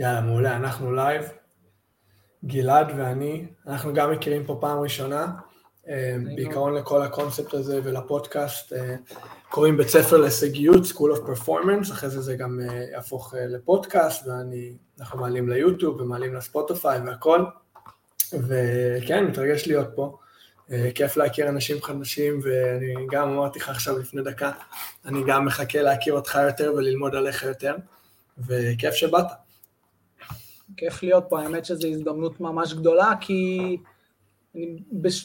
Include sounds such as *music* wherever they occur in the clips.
יאללה, מעולה, אנחנו live. גלעד ואני, אנחנו גם מכירים פה פעם ראשונה. אה, בעיקרון לכל הקונספט הזה ולפודקאסט אה, קוראים בית ספר להישגיות, School of Performance, אחרי זה זה גם אה, יהפוך לפודקאסט, ואנחנו מעלים ליוטיוב ומעלים לספוטיפיי והכל. וכן, מתרגש להיות פה. כיף להכיר אנשים חדשים, ואני גם אמרתי לך עכשיו לפני דקה, אני גם מחכה להכיר אותך יותר וללמוד עליך יותר, וכיף שבאת. כיף להיות פה, האמת שזו הזדמנות ממש גדולה, כי אני,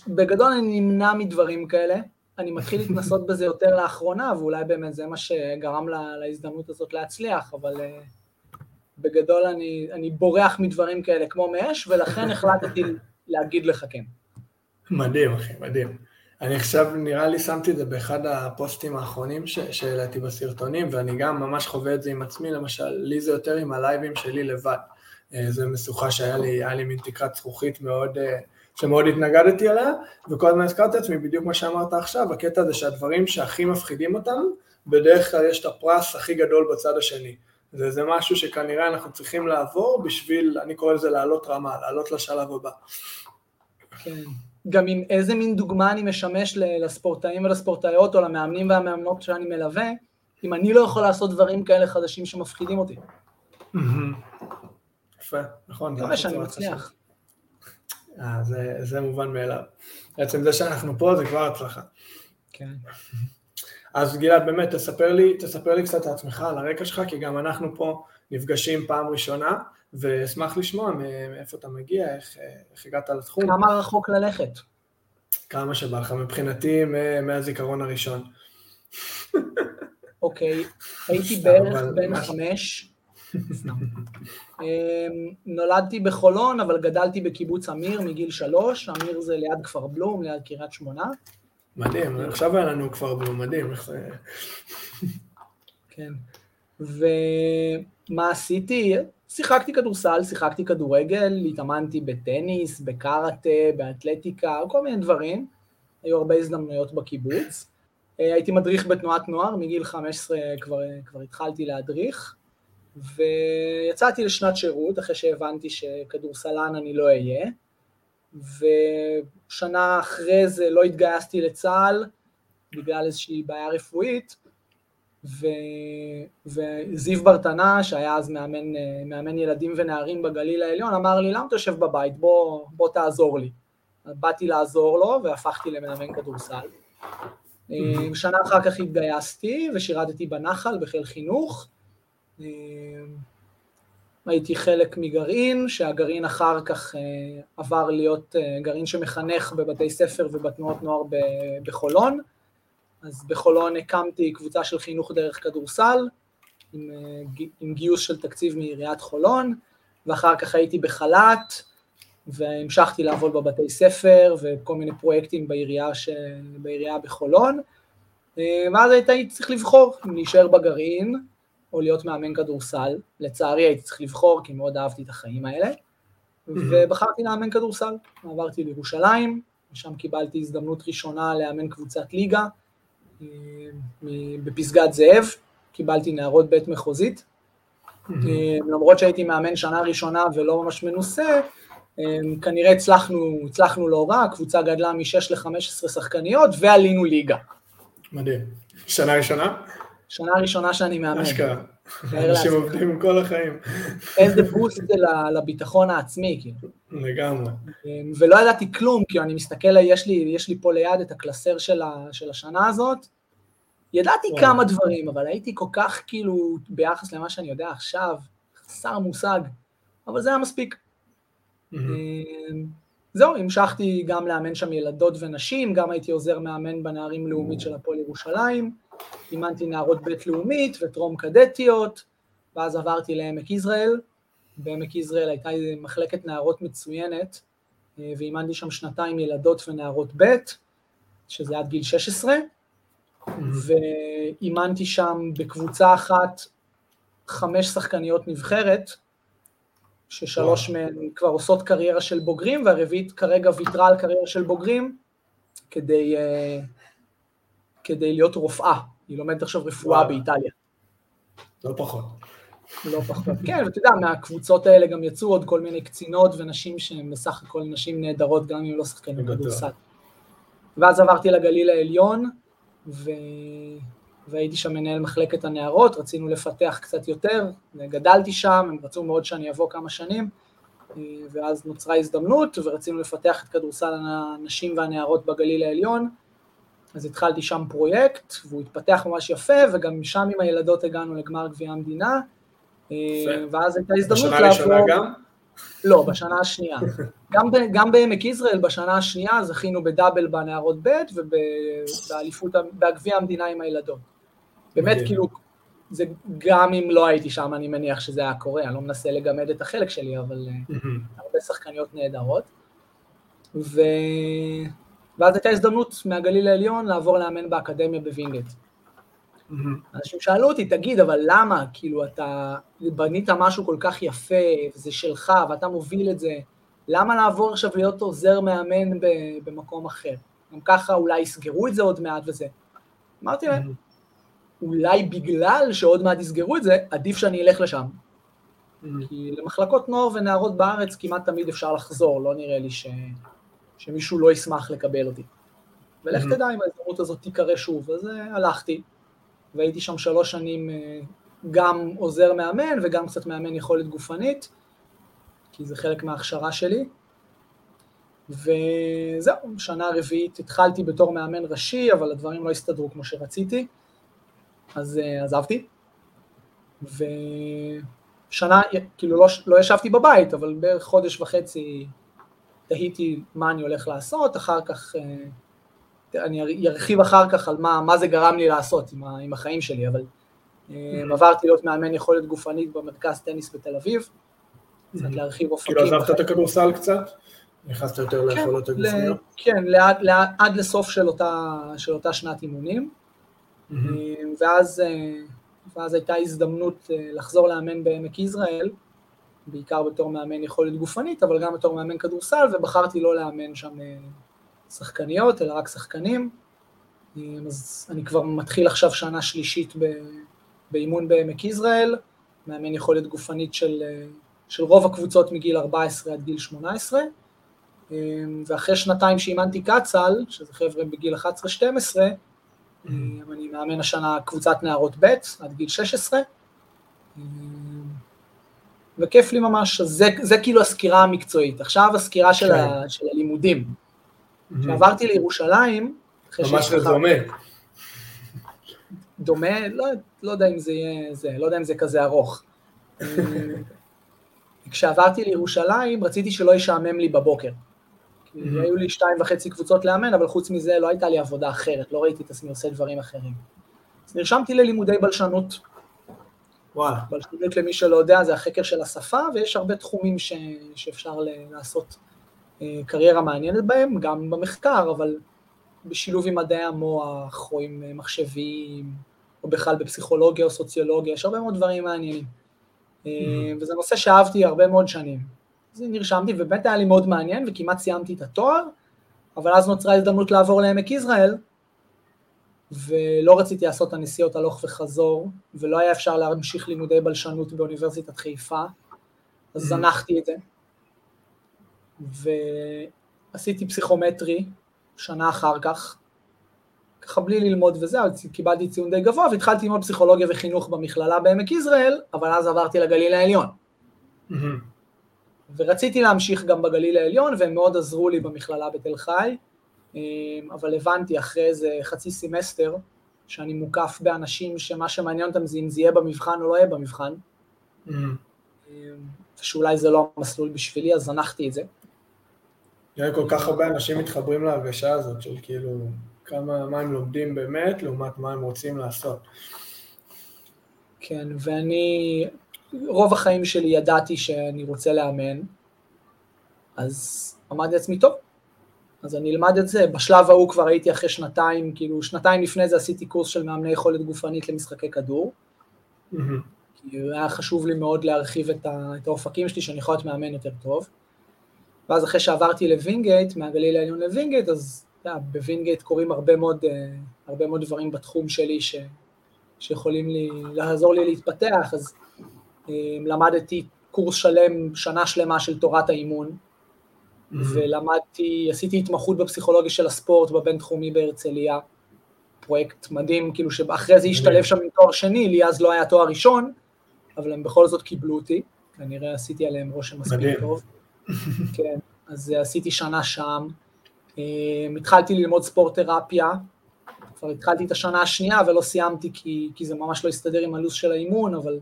בגדול אני נמנע מדברים כאלה, אני מתחיל להתנסות בזה יותר לאחרונה, ואולי באמת זה מה שגרם לה, להזדמנות הזאת להצליח, אבל uh, בגדול אני, אני בורח מדברים כאלה כמו מאש, ולכן החלטתי להגיד לך כן. מדהים, אחי, מדהים. אני עכשיו, נראה לי שמתי את זה באחד הפוסטים האחרונים שהעליתי בסרטונים, ואני גם ממש חווה את זה עם עצמי, למשל, לי זה יותר עם הלייבים שלי לבד. אה, זו משוכה שהיה לי, היה לי מין תקרת זכוכית מאוד, אה, שמאוד התנגדתי עליה, וכל הזמן הזכרתי לעצמי, בדיוק מה שאמרת עכשיו, הקטע הזה שהדברים שהכי מפחידים אותנו, בדרך כלל יש את הפרס הכי גדול בצד השני. זה, זה משהו שכנראה אנחנו צריכים לעבור בשביל, אני קורא לזה לעלות רמה, לעלות לשלב הבא. כן. גם עם איזה מין דוגמה אני משמש לספורטאים ולספורטאיות, או למאמנים והמאמנות שאני מלווה, אם אני לא יכול לעשות דברים כאלה חדשים שמפחידים אותי. יפה, נכון. מקווה שאני מצליח. אה, זה, זה מובן מאליו. בעצם זה שאנחנו פה זה כבר הצלחה. כן. אז גלעד, באמת, תספר לי, תספר לי קצת על עצמך, על הרקע שלך, כי גם אנחנו פה נפגשים פעם ראשונה, ואשמח לשמוע מאיפה אתה מגיע, איך, איך הגעת לתחום. כמה רחוק ללכת? כמה שבא לך, מבחינתי מהזיכרון הראשון. אוקיי, *laughs* הייתי בערך בן חמש, *laughs* נולדתי בחולון, אבל גדלתי בקיבוץ אמיר מגיל שלוש, אמיר זה ליד כפר בלום, ליד קריית שמונה. מדהים, עכשיו היה לנו כפר בלום, מדהים, איך זה... כן. ומה עשיתי? שיחקתי כדורסל, שיחקתי כדורגל, התאמנתי בטניס, בקארטה, באתלטיקה, כל מיני דברים. היו הרבה הזדמנויות בקיבוץ. אה, הייתי מדריך בתנועת נוער, מגיל 15 כבר, כבר התחלתי להדריך. ויצאתי לשנת שירות אחרי שהבנתי שכדורסלן אני לא אהיה, ושנה אחרי זה לא התגייסתי לצה"ל בגלל איזושהי בעיה רפואית, ו... וזיו ברטנה, שהיה אז מאמן, מאמן ילדים ונערים בגליל העליון, אמר לי, למה אתה יושב בבית? בוא, בוא תעזור לי. באתי לעזור לו והפכתי למאמן כדורסל. שנה אחר כך התגייסתי ושירתתי בנחל בחיל חינוך, הייתי חלק מגרעין, שהגרעין אחר כך אה, עבר להיות אה, גרעין שמחנך בבתי ספר ובתנועות נוער בחולון. אז בחולון הקמתי קבוצה של חינוך דרך כדורסל, עם, עם גיוס של תקציב מעיריית חולון, ואחר כך הייתי בחל"ת, והמשכתי לעבוד בבתי ספר וכל מיני פרויקטים בעירייה, ש... בעירייה בחולון, ואז הייתי צריך לבחור אם להישאר בגרעין, או להיות מאמן כדורסל. לצערי הייתי צריך לבחור, כי מאוד אהבתי את החיים האלה, ובחרתי לאמן כדורסל. עברתי לירושלים, ושם קיבלתי הזדמנות ראשונה לאמן קבוצת ליגה אה, בפסגת זאב, קיבלתי נערות בית מחוזית. אה, למרות שהייתי מאמן שנה ראשונה ולא ממש מנוסה, אה, כנראה הצלחנו, הצלחנו לא רע, הקבוצה גדלה מ-6 ל-15 שחקניות ועלינו ליגה. מדהים. שנה ראשונה? שנה ראשונה שאני מאמן. אשכרה. אנשים עובדים כל החיים. איזה בוסט זה לביטחון העצמי, כאילו. לגמרי. אמ, ולא ידעתי כלום, כי אני מסתכל, יש לי, יש לי פה ליד את הקלסר של, ה, של השנה הזאת. ידעתי וואו. כמה דברים, אבל הייתי כל כך כאילו, ביחס למה שאני יודע עכשיו, חסר מושג, אבל זה היה מספיק. Mm-hmm. זהו, המשכתי גם לאמן שם ילדות ונשים, גם הייתי עוזר מאמן בנערים לאומית של הפועל ירושלים. אימנתי נערות בית לאומית וטרום קדטיות, ואז עברתי לעמק יזרעאל. בעמק יזרעאל הייתה מחלקת נערות מצוינת, אה, ואימנתי שם שנתיים ילדות ונערות בית, שזה עד גיל 16, ואימנתי שם בקבוצה אחת חמש שחקניות נבחרת, ששלוש מהן כבר עושות קריירה של בוגרים, והרביעית כרגע ויתרה על קריירה של בוגרים, כדי, אה, כדי להיות רופאה. היא לומדת עכשיו רפואה וואו. באיטליה. לא פחות. לא פחות, כן, ואתה יודע, מהקבוצות האלה גם יצאו עוד כל מיני קצינות ונשים שהן בסך הכל נשים נהדרות, גם אם לא שחקנים בכדורסל. ואז עברתי לגליל העליון, ו... והייתי שם מנהל מחלקת הנערות, רצינו לפתח קצת יותר, גדלתי שם, הם רצו מאוד שאני אבוא כמה שנים, ואז נוצרה הזדמנות, ורצינו לפתח את כדורסל הנשים והנערות בגליל העליון, אז התחלתי שם פרויקט, והוא התפתח ממש יפה, וגם שם עם הילדות הגענו לגמר גביע המדינה, ואז הייתה הזדמנות לעבור... בשנה הראשונה גם? לא, בשנה השנייה. *laughs* גם, גם בעמק יזרעאל בשנה השנייה זכינו בדאבל בנערות ב' ובאליפות, בגביע המדינה עם הילדות. באמת, כאילו, זה גם אם לא הייתי שם, אני מניח שזה היה קורה, אני לא מנסה לגמד את החלק שלי, אבל הרבה שחקניות נהדרות. ו... ואז הייתה הזדמנות מהגליל העליון לעבור לאמן באקדמיה בווינגייט. אנשים שאלו אותי, תגיד, אבל למה? כאילו, אתה בנית משהו כל כך יפה, וזה שלך, ואתה מוביל את זה, למה לעבור עכשיו להיות עוזר מאמן במקום אחר? גם ככה אולי יסגרו את זה עוד מעט וזה. אמרתי להם, אולי בגלל שעוד מעט יסגרו את זה, עדיף שאני אלך לשם. כי למחלקות נוער ונערות בארץ כמעט תמיד אפשר לחזור, לא נראה לי ש... שמישהו לא ישמח לקבל אותי. ולך תדע אם ההזדמנות הזאת תיקרא שוב, אז הלכתי. והייתי שם שלוש שנים אה, גם עוזר מאמן וגם קצת מאמן יכולת גופנית, כי זה חלק מההכשרה שלי. וזהו, שנה רביעית התחלתי בתור מאמן ראשי, אבל הדברים לא הסתדרו כמו שרציתי, אז uh, עזבתי. ושנה, כאילו לא, לא ישבתי בבית, אבל בערך חודש וחצי תהיתי מה אני הולך לעשות, אחר כך uh, אני ארחיב אחר כך על מה, מה זה גרם לי לעשות עם, ה, עם החיים שלי, אבל mm-hmm. עברתי להיות מאמן יכולת גופנית במרכז טניס בתל אביב, קצת mm-hmm. להרחיב אופקים. כאילו עזבת את הכדורסל קצת? נכנסת יותר כן, ליכולות הגופניות? כן, לעד, לעד, עד לסוף של אותה, של אותה שנת אימונים, mm-hmm. ואז, אה, ואז הייתה הזדמנות אה, לחזור לאמן בעמק יזרעאל, בעיקר בתור מאמן יכולת גופנית, אבל גם בתור מאמן כדורסל, ובחרתי לא לאמן שם שחקניות, אלא רק שחקנים. אז אני כבר מתחיל עכשיו שנה שלישית באימון בעמק יזרעאל, מאמן יכולת גופנית של, של רוב הקבוצות מגיל 14 עד גיל 18, ואחרי שנתיים שאימנתי קצ"ל, שזה חבר'ה בגיל 11-12, אני מאמן השנה קבוצת נערות ב' עד גיל 16, וכיף לי ממש, זה, זה כאילו הסקירה המקצועית. עכשיו הסקירה של, כן. ה, של הלימודים. כשעברתי לירושלים, ממש דומה. דומה, לא, לא יודע אם זה יהיה זה, לא יודע אם זה כזה ארוך. *laughs* כשעברתי לירושלים רציתי שלא ישעמם לי בבוקר. היו לי שתיים וחצי קבוצות לאמן, אבל חוץ מזה לא הייתה לי עבודה אחרת, לא ראיתי את עצמי עושה דברים אחרים. אז נרשמתי ללימודי בלשנות. וואלה. בלשנות למי שלא יודע זה החקר של השפה, ויש הרבה תחומים ש... שאפשר לעשות אה, קריירה מעניינת בהם, גם במחקר, אבל בשילוב עם מדעי המוח, או עם אה, מחשבים, או בכלל בפסיכולוגיה או סוציולוגיה, יש הרבה מאוד דברים מעניינים. Mm-hmm. וזה נושא שאהבתי הרבה מאוד שנים. אז נרשמתי, ובאמת היה לי מאוד מעניין, וכמעט סיימתי את התואר, אבל אז נוצרה הזדמנות לעבור לעמק יזרעאל, ולא רציתי לעשות את הנסיעות הלוך וחזור, ולא היה אפשר להמשיך לימודי בלשנות באוניברסיטת חיפה, אז mm-hmm. זנחתי את זה. ועשיתי פסיכומטרי שנה אחר כך, ככה בלי ללמוד וזה, קיבלתי ציון די גבוה והתחלתי ללמוד פסיכולוגיה וחינוך במכללה בעמק יזרעאל, אבל אז עברתי לגליל העליון. Mm-hmm. ורציתי להמשיך גם בגליל העליון, והם מאוד עזרו לי במכללה בתל חי, אבל הבנתי אחרי איזה חצי סמסטר, שאני מוקף באנשים שמה שמעניין אותם זה אם זה יהיה במבחן או לא יהיה במבחן, mm-hmm. ושאולי זה לא המסלול בשבילי, אז זנחתי את זה. נראה כל כך הרבה אנשים מתחברים להרגשה הזאת של כאילו כמה, מה הם לומדים באמת לעומת מה הם רוצים לעשות. כן, ואני רוב החיים שלי ידעתי שאני רוצה לאמן, אז אמרתי לעצמי, טוב, אז אני אלמד את זה. בשלב ההוא כבר הייתי אחרי שנתיים, כאילו שנתיים לפני זה עשיתי קורס של מאמני יכולת גופנית למשחקי כדור. Mm-hmm. כי היה חשוב לי מאוד להרחיב את האופקים שלי, שאני יכול להיות מאמן יותר טוב. ואז אחרי שעברתי לווינגייט, מהגליל העליון לווינגייט, אז אתה בווינגייט קורים הרבה מאוד, אה, הרבה מאוד דברים בתחום שלי ש, שיכולים לי, לעזור לי להתפתח, אז למדתי קורס שלם, שנה שלמה של תורת האימון. ולמדתי, עשיתי התמחות בפסיכולוגיה של הספורט בבינתחומי בהרצליה, פרויקט מדהים, כאילו שאחרי זה השתלב שם עם תואר שני, לי אז לא היה תואר ראשון, אבל הם בכל זאת קיבלו אותי, כנראה עשיתי עליהם רושם מספיק טוב. *laughs* כן, אז עשיתי שנה שם, התחלתי ללמוד ספורט תרפיה, כבר התחלתי את השנה השנייה ולא סיימתי כי, כי זה ממש לא הסתדר עם הלו"ז של האימון, אבל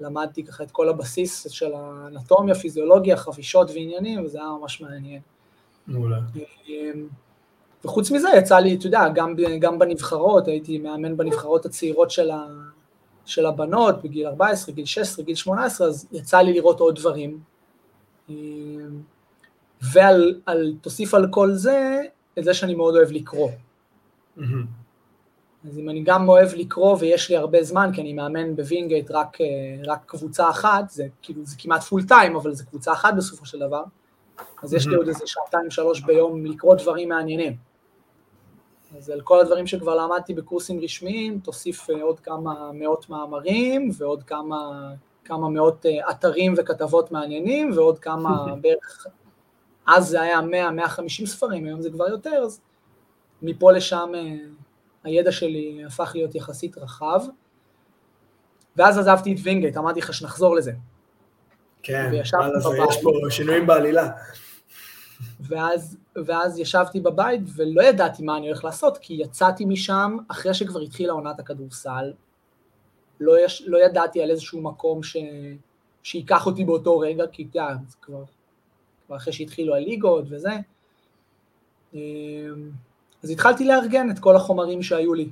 למדתי ככה את כל הבסיס של האנטומיה, פיזיולוגיה, חבישות ועניינים, וזה היה ממש מעניין. מעולה. אמ, וחוץ מזה יצא לי, אתה יודע, גם, גם בנבחרות, הייתי מאמן בנבחרות הצעירות של, ה, של הבנות, בגיל 14, גיל 16, גיל 18, אז יצא לי לראות עוד דברים. אמ, ועל, על, תוסיף על כל זה, את זה שאני מאוד אוהב לקרוא. Mm-hmm. אז אם אני גם אוהב לקרוא ויש לי הרבה זמן, כי אני מאמן בווינגייט רק, אה, רק קבוצה אחת, זה כאילו, זה כמעט full time, אבל זה קבוצה אחת בסופו של דבר, אז יש לי עוד איזה שעתיים שלוש ביום לקרוא דברים מעניינים. אז על כל הדברים שכבר למדתי בקורסים רשמיים, תוסיף אה, עוד כמה מאות מאמרים ועוד כמה, כמה מאות אה, אתרים וכתבות מעניינים ועוד כמה בערך, אז זה היה 100-150 ספרים, היום זה כבר יותר, אז מפה לשם הידע שלי הפך להיות יחסית רחב, ואז עזבתי את וינגייט, אמרתי לך שנחזור לזה. כן, יש פה שינויים בעלילה. ואז, ואז ישבתי בבית ולא ידעתי מה אני הולך לעשות, כי יצאתי משם אחרי שכבר התחילה עונת הכדורסל, לא, יש, לא ידעתי על איזשהו מקום ש, שייקח אותי באותו רגע, כי אתה יודע, כבר, כבר אחרי שהתחילו הליגות וזה. אז התחלתי לארגן את כל החומרים שהיו לי.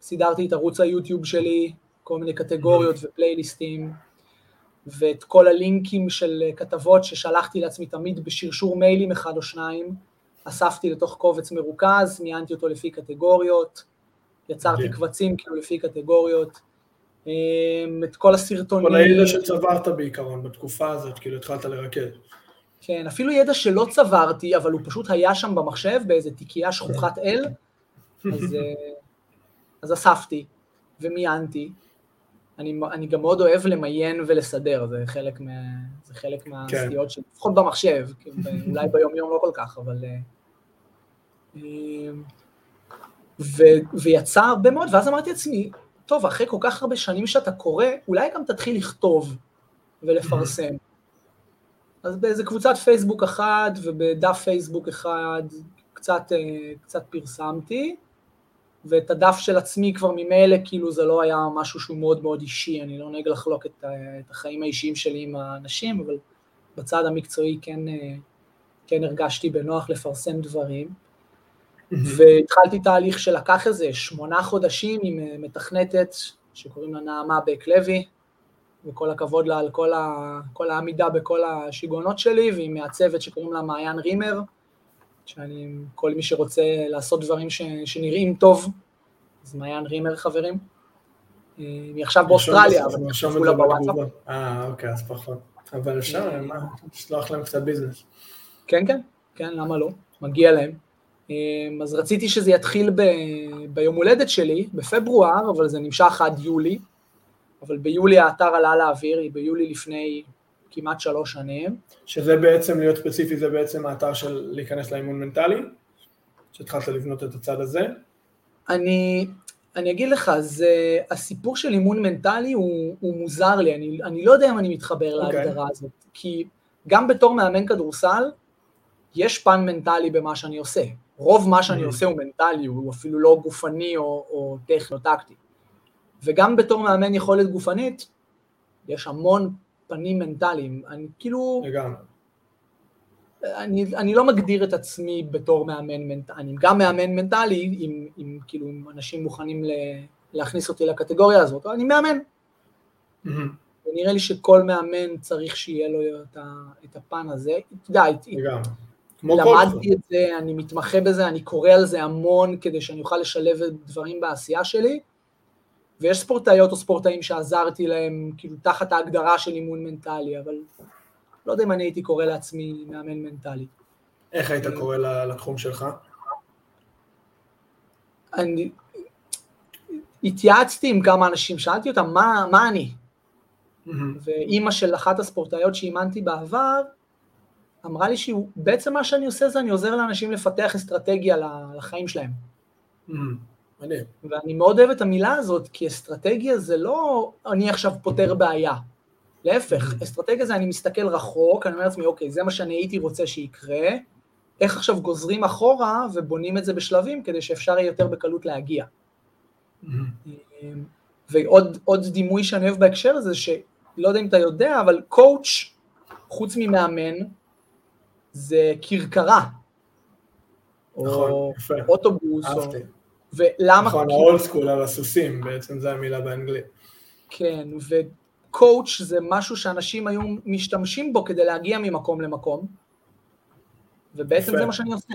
סידרתי את ערוץ היוטיוב שלי, כל מיני קטגוריות ופלייליסטים, ואת כל הלינקים של כתבות ששלחתי לעצמי תמיד בשרשור מיילים אחד או שניים, אספתי לתוך קובץ מרוכז, מיינתי אותו לפי קטגוריות, יצרתי okay. קבצים כאילו לפי קטגוריות, אמ, את כל הסרטונים. כל הידע שצברת בעיקרון בתקופה הזאת, כאילו התחלת לרכז. כן, אפילו ידע שלא צברתי, אבל הוא פשוט היה שם במחשב באיזה תיקייה שכוחת אל, אז, אה, אז אספתי ומיינתי. אני, אני גם מאוד אוהב למיין ולסדר, זה חלק, מה, זה חלק מהסטיות כן. שלי, לפחות במחשב, אולי *laughs* ביום יום לא כל כך, אבל... אה, אה, ו, ויצא הרבה מאוד, ואז אמרתי לעצמי, טוב, אחרי כל כך הרבה שנים שאתה קורא, אולי גם תתחיל לכתוב ולפרסם. אז באיזה קבוצת פייסבוק אחת ובדף פייסבוק אחד קצת, אה, קצת פרסמתי, ואת הדף של עצמי כבר ממילא, כאילו זה לא היה משהו שהוא מאוד מאוד אישי, אני לא נוהג לחלוק את, את החיים האישיים שלי עם האנשים, אבל בצד המקצועי כן, אה, כן הרגשתי בנוח לפרסם דברים. והתחלתי תהליך שלקח איזה שמונה חודשים עם אה, מתכנתת שקוראים לה נעמה בק לוי, וכל הכבוד לה על כל, ה, כל העמידה בכל השיגעונות שלי, והיא מעצבת שקוראים לה מעיין רימר, שאני, כל מי שרוצה לעשות דברים ש, שנראים טוב, אז מעיין רימר חברים. היא עכשיו באוסטרליה, אבל תשלחו לה בוואטסאפ. אה, אוקיי, אז פחות. אבל אפשר, אה, מה, תשלח להם קצת ביזנס. כן, כן, כן, למה לא? מגיע להם. אה, אז רציתי שזה יתחיל ב, ביום הולדת שלי, בפברואר, אבל זה נמשך עד יולי. אבל ביולי האתר עלה לאוויר, היא ביולי לפני כמעט שלוש שנים. שזה בעצם, להיות ספציפי, זה בעצם האתר של להיכנס לאימון מנטלי? שהתחלת לבנות את הצד הזה? אני, אני אגיד לך, זה, הסיפור של אימון מנטלי הוא, הוא מוזר לי, אני, אני לא יודע אם אני מתחבר okay. אוקיי. להגדרה הזאת, כי גם בתור מאמן כדורסל, יש פן מנטלי במה שאני עושה. רוב מה שאני mm. עושה הוא מנטלי, הוא אפילו לא גופני או, או טכני או טקטי. וגם בתור מאמן יכולת גופנית, יש המון פנים מנטליים. אני כאילו... לגמרי. אני, אני לא מגדיר את עצמי בתור מאמן מנטלי, אני גם מאמן מנטלי, אם, אם כאילו אם אנשים מוכנים ל, להכניס אותי לקטגוריה הזאת, אני מאמן. Mm-hmm. ונראה לי שכל מאמן צריך שיהיה לו את, ה, את הפן הזה. אתה יודע, למדתי את זה, אני מתמחה בזה, אני קורא על זה המון כדי שאני אוכל לשלב דברים בעשייה שלי, ויש ספורטאיות או ספורטאים שעזרתי להם, כאילו, תחת ההגדרה של אימון מנטלי, אבל לא יודע אם אני הייתי קורא לעצמי מאמן מנטלי. איך היית קורא לתחום שלך? אני התייעצתי עם כמה אנשים, שאלתי אותם, מה, מה אני? ואימא של אחת הספורטאיות שאימנתי בעבר, אמרה לי שבעצם מה שאני עושה זה אני עוזר לאנשים לפתח אסטרטגיה לחיים שלהם. מדהים. ואני מאוד אוהב את המילה הזאת, כי אסטרטגיה זה לא אני עכשיו פותר בעיה. להפך, אסטרטגיה זה אני מסתכל רחוק, אני אומר לעצמי, אוקיי, זה מה שאני הייתי רוצה שיקרה, איך עכשיו גוזרים אחורה ובונים את זה בשלבים כדי שאפשר יהיה יותר בקלות להגיע. ועוד דימוי שאני אוהב בהקשר הזה, שלא יודע אם אתה יודע, אבל קואוץ', חוץ ממאמן, זה כרכרה. נכון, יפה. אוטובוס. אהבתי. ולמה... נכון, האולד סקול על הסוסים, בעצם זה המילה באנגלית. כן, וקואוץ' זה משהו שאנשים היו משתמשים בו כדי להגיע ממקום למקום, ובעצם יפה. זה מה שאני עושה.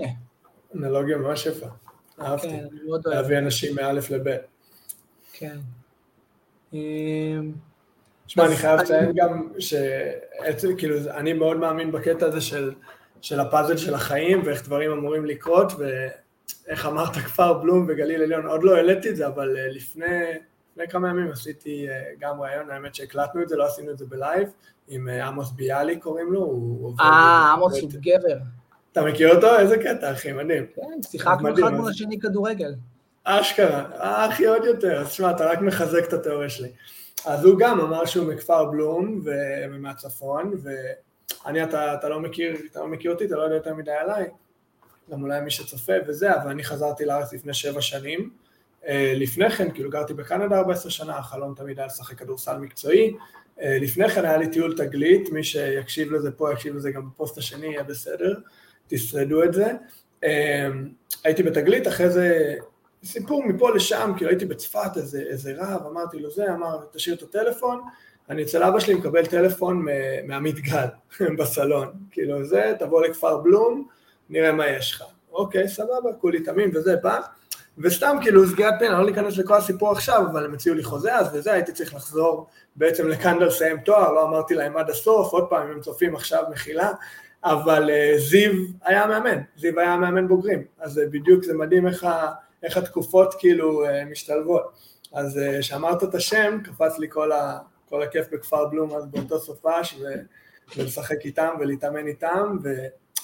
אנלוגיה ממש יפה. אהבתי. כן, מאוד אוהב. להביא אנשים מאלף לבית. כן. שמע, אז אני חייב אני- לציין גם שעצם, כאילו, אני מאוד מאמין בקטע הזה של, של הפאזל של החיים ואיך דברים אמורים לקרות, ואיך אמרת כפר בלום וגליל עליון, עוד לא העליתי את זה, אבל אה, לפני, לפני כמה ימים עשיתי אה, גם ראיון, האמת שהקלטנו את זה, לא עשינו את זה בלייב, עם אה, עמוס ביאלי קוראים לו, הוא עובד... אה, עמוס הוא גבר. אתה מכיר אותו? איזה קטע, אחי, מדהים. כן, שיחקנו אחד מול השני כדורגל. אשכרה, אחי עוד יותר, אז שמע, אתה רק מחזק את התיאוריה שלי. אז הוא גם אמר שהוא מכפר בלום ומהצפון, ואני, אתה, אתה, לא מכיר, אתה לא מכיר אותי, אתה לא יודע יותר מדי עליי, גם אולי מי שצופה וזה, אבל אני חזרתי לארץ לפני שבע שנים. אה, לפני כן, כאילו גרתי בקנדה 14 שנה, החלום תמיד היה לשחק כדורסל מקצועי. אה, לפני כן היה לי טיול תגלית, מי שיקשיב לזה פה, יקשיב לזה גם בפוסט השני, יהיה בסדר, תשרדו את זה. אה, הייתי בתגלית, אחרי זה סיפור מפה לשם, כאילו הייתי בצפת, איזה, איזה רב, אמרתי לו זה, אמר, תשאיר את הטלפון, אני אצל אבא שלי מקבל טלפון מעמית גל *laughs* בסלון, כאילו זה, תבוא לכפר בלום, נראה מה יש לך. אוקיי, סבבה, כולי תמים וזה, בא, וסתם כאילו סגירת פן, לא להיכנס לכל הסיפור עכשיו, אבל הם הציעו לי חוזה אז וזה, הייתי צריך לחזור בעצם לקנדה לסיים תואר, לא אמרתי להם עד הסוף, עוד פעם, אם הם צופים עכשיו, מחילה, אבל uh, זיו היה מאמן, זיו היה מאמן בוגרים, אז uh, בדיוק זה מדהים איך, ה, איך התקופות כאילו uh, משתלבות. אז כשאמרת uh, את השם, קפץ לי כל, ה, כל הכיף בכפר בלום אז באותו סופש, ו, ולשחק איתם ולהתאמן איתם,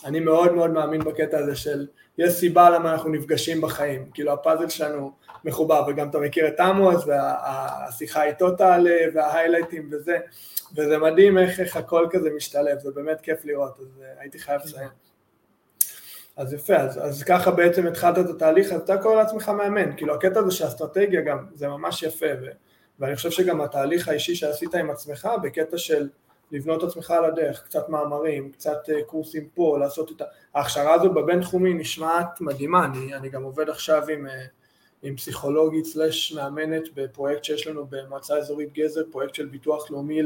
ואני מאוד מאוד מאמין בקטע הזה של יש סיבה למה אנחנו נפגשים בחיים, כאילו הפאזל שלנו מחובר, וגם אתה מכיר את עמוס, והשיחה איתו תעלה, וההיילייטים וזה, וזה מדהים איך, איך הכל כזה משתלב, זה באמת כיף לראות, אז uh, הייתי חייב לסיים. אז יפה, אז, אז ככה בעצם התחלת את התהליך, אז אתה קורא לעצמך מאמן, כאילו הקטע הזה של אסטרטגיה גם, זה ממש יפה, ו, ואני חושב שגם התהליך האישי שעשית עם עצמך, בקטע של לבנות את עצמך על הדרך, קצת מאמרים, קצת uh, קורסים פה, לעשות את ה... ההכשרה הזאת בבינתחומי נשמעת מדהימה, אני, אני גם עובד עכשיו עם... Uh, עם פסיכולוגית סלש מאמנת בפרויקט שיש לנו במועצה אזורית גזר, פרויקט של ביטוח לאומי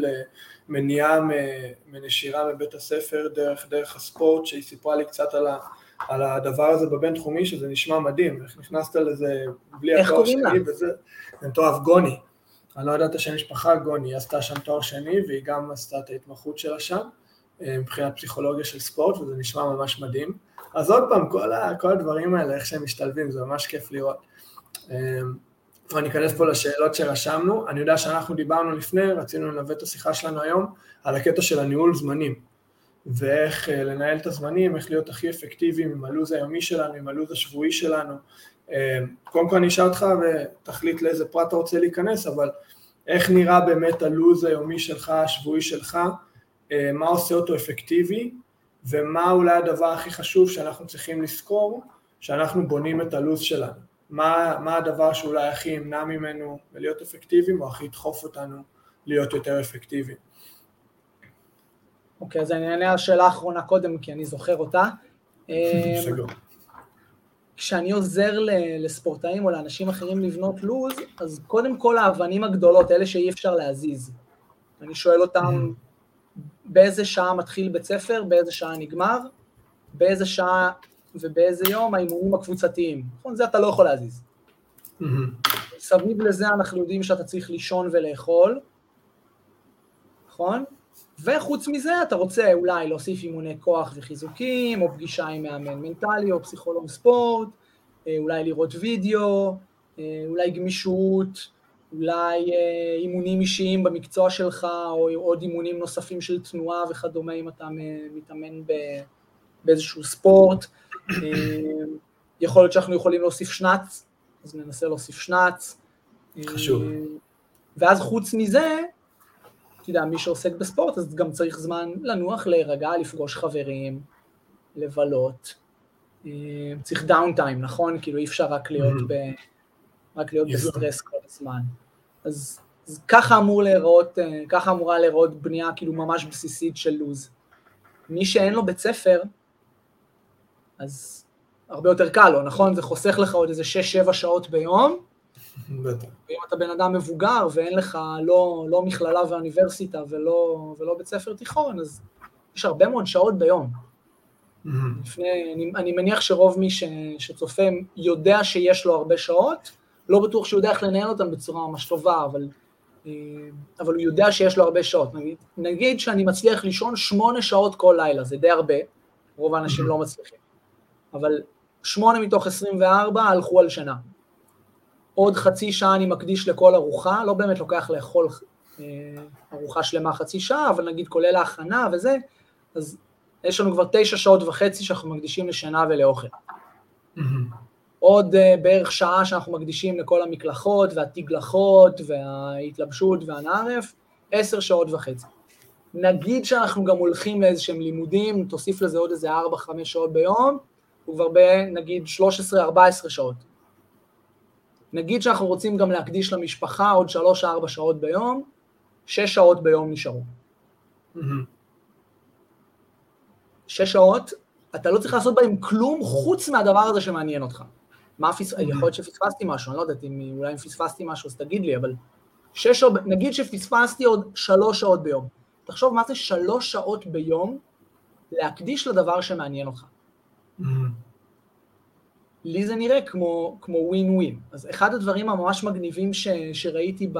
למניעה מנשירה מבית הספר דרך, דרך הספורט, שהיא סיפרה לי קצת על, ה, על הדבר הזה בבין תחומי, שזה נשמע מדהים, איך נכנסת לזה בלי התואר שני וזה, זה תואר גוני, אני לא יודע את השם משפחה, גוני, היא עשתה שם תואר שני והיא גם עשתה את ההתמחות שלה שם, מבחינת פסיכולוגיה של ספורט, וזה נשמע ממש מדהים. אז עוד פעם, כל, ה, כל הדברים האלה, איך שהם משתלבים, זה ממש כיף לראות. אני אכנס פה לשאלות שרשמנו, אני יודע שאנחנו דיברנו לפני, רצינו לנווט את השיחה שלנו היום, על הקטע של הניהול זמנים, ואיך לנהל את הזמנים, איך להיות הכי אפקטיביים עם הלו"ז היומי שלנו, עם הלו"ז השבועי שלנו. קודם כל אני אשאל אותך ותחליט לאיזה פרט אתה רוצה להיכנס, אבל איך נראה באמת הלו"ז היומי שלך, השבועי שלך, מה עושה אותו אפקטיבי, ומה אולי הדבר הכי חשוב שאנחנו צריכים לזכור, שאנחנו בונים את הלו"ז שלנו. מה, מה הדבר שאולי הכי ימנע ממנו להיות אפקטיביים, או הכי ידחוף אותנו להיות יותר אפקטיביים. אוקיי, okay, אז אני אענה על השאלה האחרונה קודם, כי אני זוכר אותה. *laughs* סגור. כשאני עוזר לספורטאים או לאנשים אחרים לבנות לו"ז, אז קודם כל האבנים הגדולות, אלה שאי אפשר להזיז. אני שואל אותם, באיזה שעה מתחיל בית ספר, באיזה שעה נגמר, באיזה שעה ובאיזה יום האימונים הקבוצתיים. נכון? זה אתה לא יכול להזיז. סביב לזה אנחנו יודעים שאתה צריך לישון ולאכול, נכון? וחוץ מזה אתה רוצה אולי להוסיף אימוני כוח וחיזוקים, או פגישה עם מאמן מנטלי או פסיכולוג ספורט, אולי לראות וידאו, אולי גמישות, אולי אה, אימונים אישיים במקצוע שלך, או עוד אימונים נוספים של תנועה וכדומה, אם אתה מתאמן באיזשהו ספורט. אה, יכול להיות שאנחנו יכולים להוסיף שנץ, אז ננסה להוסיף שנץ. חשוב. ואז חוץ מזה, אתה יודע, מי שעוסק בספורט, אז גם צריך זמן לנוח, להירגע, לפגוש חברים, לבלות. צריך דאונטיים, נכון? כאילו אי אפשר רק להיות, ב, רק להיות בסטרס כל הזמן. אז, אז ככה אמור להיראות, ככה אמורה להיראות בנייה כאילו ממש בסיסית של לוז. מי שאין לו בית ספר, אז הרבה יותר קל לו, נכון? זה חוסך לך עוד איזה 6-7 שעות ביום. בטח. ואם אתה בן אדם מבוגר ואין לך לא, לא מכללה ואוניברסיטה ולא, ולא בית ספר תיכון, אז יש הרבה מאוד שעות ביום. לפני, אני, אני מניח שרוב מי ש, שצופה יודע שיש לו הרבה שעות, לא בטוח שהוא יודע איך לנהל אותם בצורה ממש טובה, אבל, אה, אבל הוא יודע שיש לו הרבה שעות. נגיד, נגיד שאני מצליח לישון שמונה שעות כל לילה, זה די הרבה, רוב האנשים לא מצליחים, אבל שמונה מתוך 24 הלכו על שנה. עוד חצי שעה אני מקדיש לכל ארוחה, לא באמת לוקח לאכול אה, ארוחה שלמה חצי שעה, אבל נגיד כולל ההכנה וזה, אז יש לנו כבר תשע שעות וחצי שאנחנו מקדישים לשינה ולאוכל. עוד uh, בערך שעה שאנחנו מקדישים לכל המקלחות והתגלחות וההתלבשות והנערף, עשר שעות וחצי. נגיד שאנחנו גם הולכים לאיזשהם לימודים, תוסיף לזה עוד איזה ארבע, חמש שעות ביום, הוא כבר בנגיד 13-14 שעות. נגיד שאנחנו רוצים גם להקדיש למשפחה עוד שלוש-ארבע שעות ביום, שש שעות ביום נשארו. שש שעות, אתה לא צריך לעשות בהם כלום חוץ מהדבר הזה שמעניין אותך. מה פס... יכול להיות שפספסתי משהו, אני לא יודעת אם אולי אם פספסתי משהו אז תגיד לי, אבל שש שעות, נגיד שפספסתי עוד שלוש שעות ביום. תחשוב מה זה שלוש שעות ביום להקדיש לדבר שמעניין אותך. לי זה נראה כמו, כמו ווין ווין. אז אחד הדברים הממש מגניבים ש, שראיתי ב,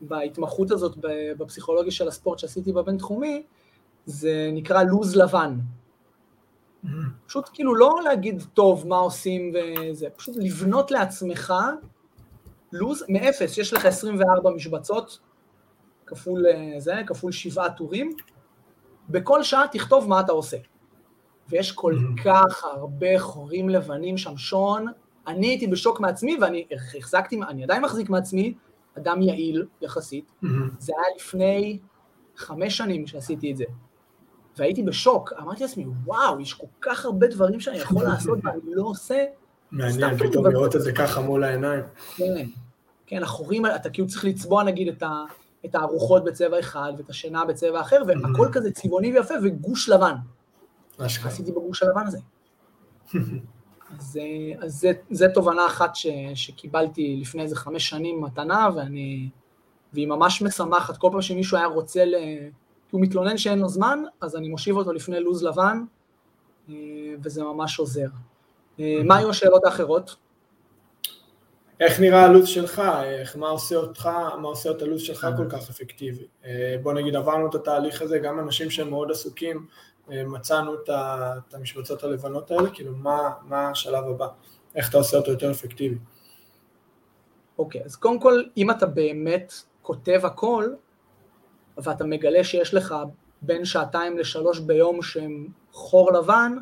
בהתמחות הזאת בפסיכולוגיה של הספורט שעשיתי בבינתחומי, זה נקרא לוז לבן. פשוט כאילו לא להגיד, טוב, מה עושים וזה, פשוט לבנות לעצמך לוז מאפס, יש לך 24 משבצות, כפול אה, זה, כפול שבעה טורים, בכל שעה תכתוב מה אתה עושה. ויש כל כך הרבה חורים לבנים שם, שון, אני הייתי בשוק מעצמי ואני החזקתי, אני עדיין מחזיק מעצמי, אדם יעיל יחסית, זה היה לפני חמש שנים שעשיתי את זה. והייתי בשוק, אמרתי לעצמי, וואו, יש כל כך הרבה דברים שאני יכול *laughs* לעשות ואני לא עושה. מעניין, פתאום לראות את זה ככה מול העיניים. כן, כן, החורים, אתה כאילו צריך לצבוע נגיד את, ה, את הארוחות בצבע אחד ואת השינה בצבע אחר, והכל כזה צבעוני ויפה וגוש לבן. עשיתי בגוש הלבן הזה. *laughs* אז, אז זה, זה תובנה אחת ש, שקיבלתי לפני איזה חמש שנים מתנה, ואני, והיא ממש משמחת. כל פעם שמישהו היה רוצה ל... כי הוא מתלונן שאין לו זמן, אז אני מושיב אותו לפני לו"ז לבן, אה, וזה ממש עוזר. אה, מה היו השאלות האחרות? איך נראה הלו"ז שלך? איך, מה עושה אותך, מה עושה את הלו"ז שלך כל כך אפקטיבי? אה, בוא נגיד עברנו את התהליך הזה, גם אנשים שהם מאוד עסוקים, מצאנו את המשבצות הלבנות האלה, כאילו מה, מה השלב הבא? איך אתה עושה אותו יותר אפקטיבי? אוקיי, okay, אז קודם כל, אם אתה באמת כותב הכל, ואתה מגלה שיש לך בין שעתיים לשלוש ביום שהם חור לבן,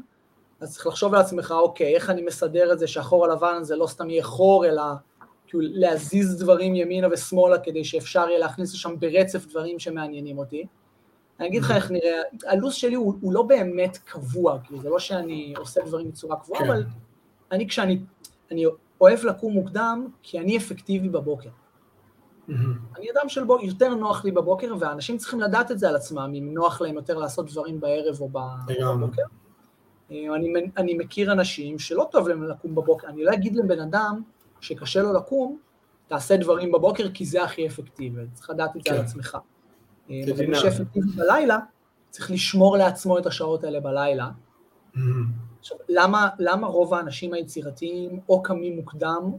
אז צריך לחשוב על עצמך, אוקיי, איך אני מסדר את זה שהחור הלבן הזה לא סתם יהיה חור, אלא כאילו להזיז דברים ימינה ושמאלה כדי שאפשר יהיה להכניס לשם ברצף דברים שמעניינים אותי. אני אגיד לך איך נראה, הלו"ז שלי הוא, הוא לא באמת קבוע, כאילו זה לא שאני עושה דברים בצורה קבועה, כן. אבל אני כשאני, אני אוהב לקום מוקדם, כי אני אפקטיבי בבוקר. Mm-hmm. אני אדם של בוקר, יותר נוח לי בבוקר, ואנשים צריכים לדעת את זה על עצמם, אם נוח להם יותר לעשות דברים בערב או בבוקר. אה, אני, אני מכיר אנשים שלא טוב להם לקום בבוקר, אני לא אגיד לבן אדם שקשה לו לקום, תעשה דברים בבוקר כי זה הכי אפקטיבי, צריך לדעת את זה על כן. עצמך. אה, אבל מי שאפקטיבי בלילה, צריך לשמור לעצמו את השעות האלה בלילה. Mm-hmm. עכשיו, למה, למה רוב האנשים היצירתיים או קמים מוקדם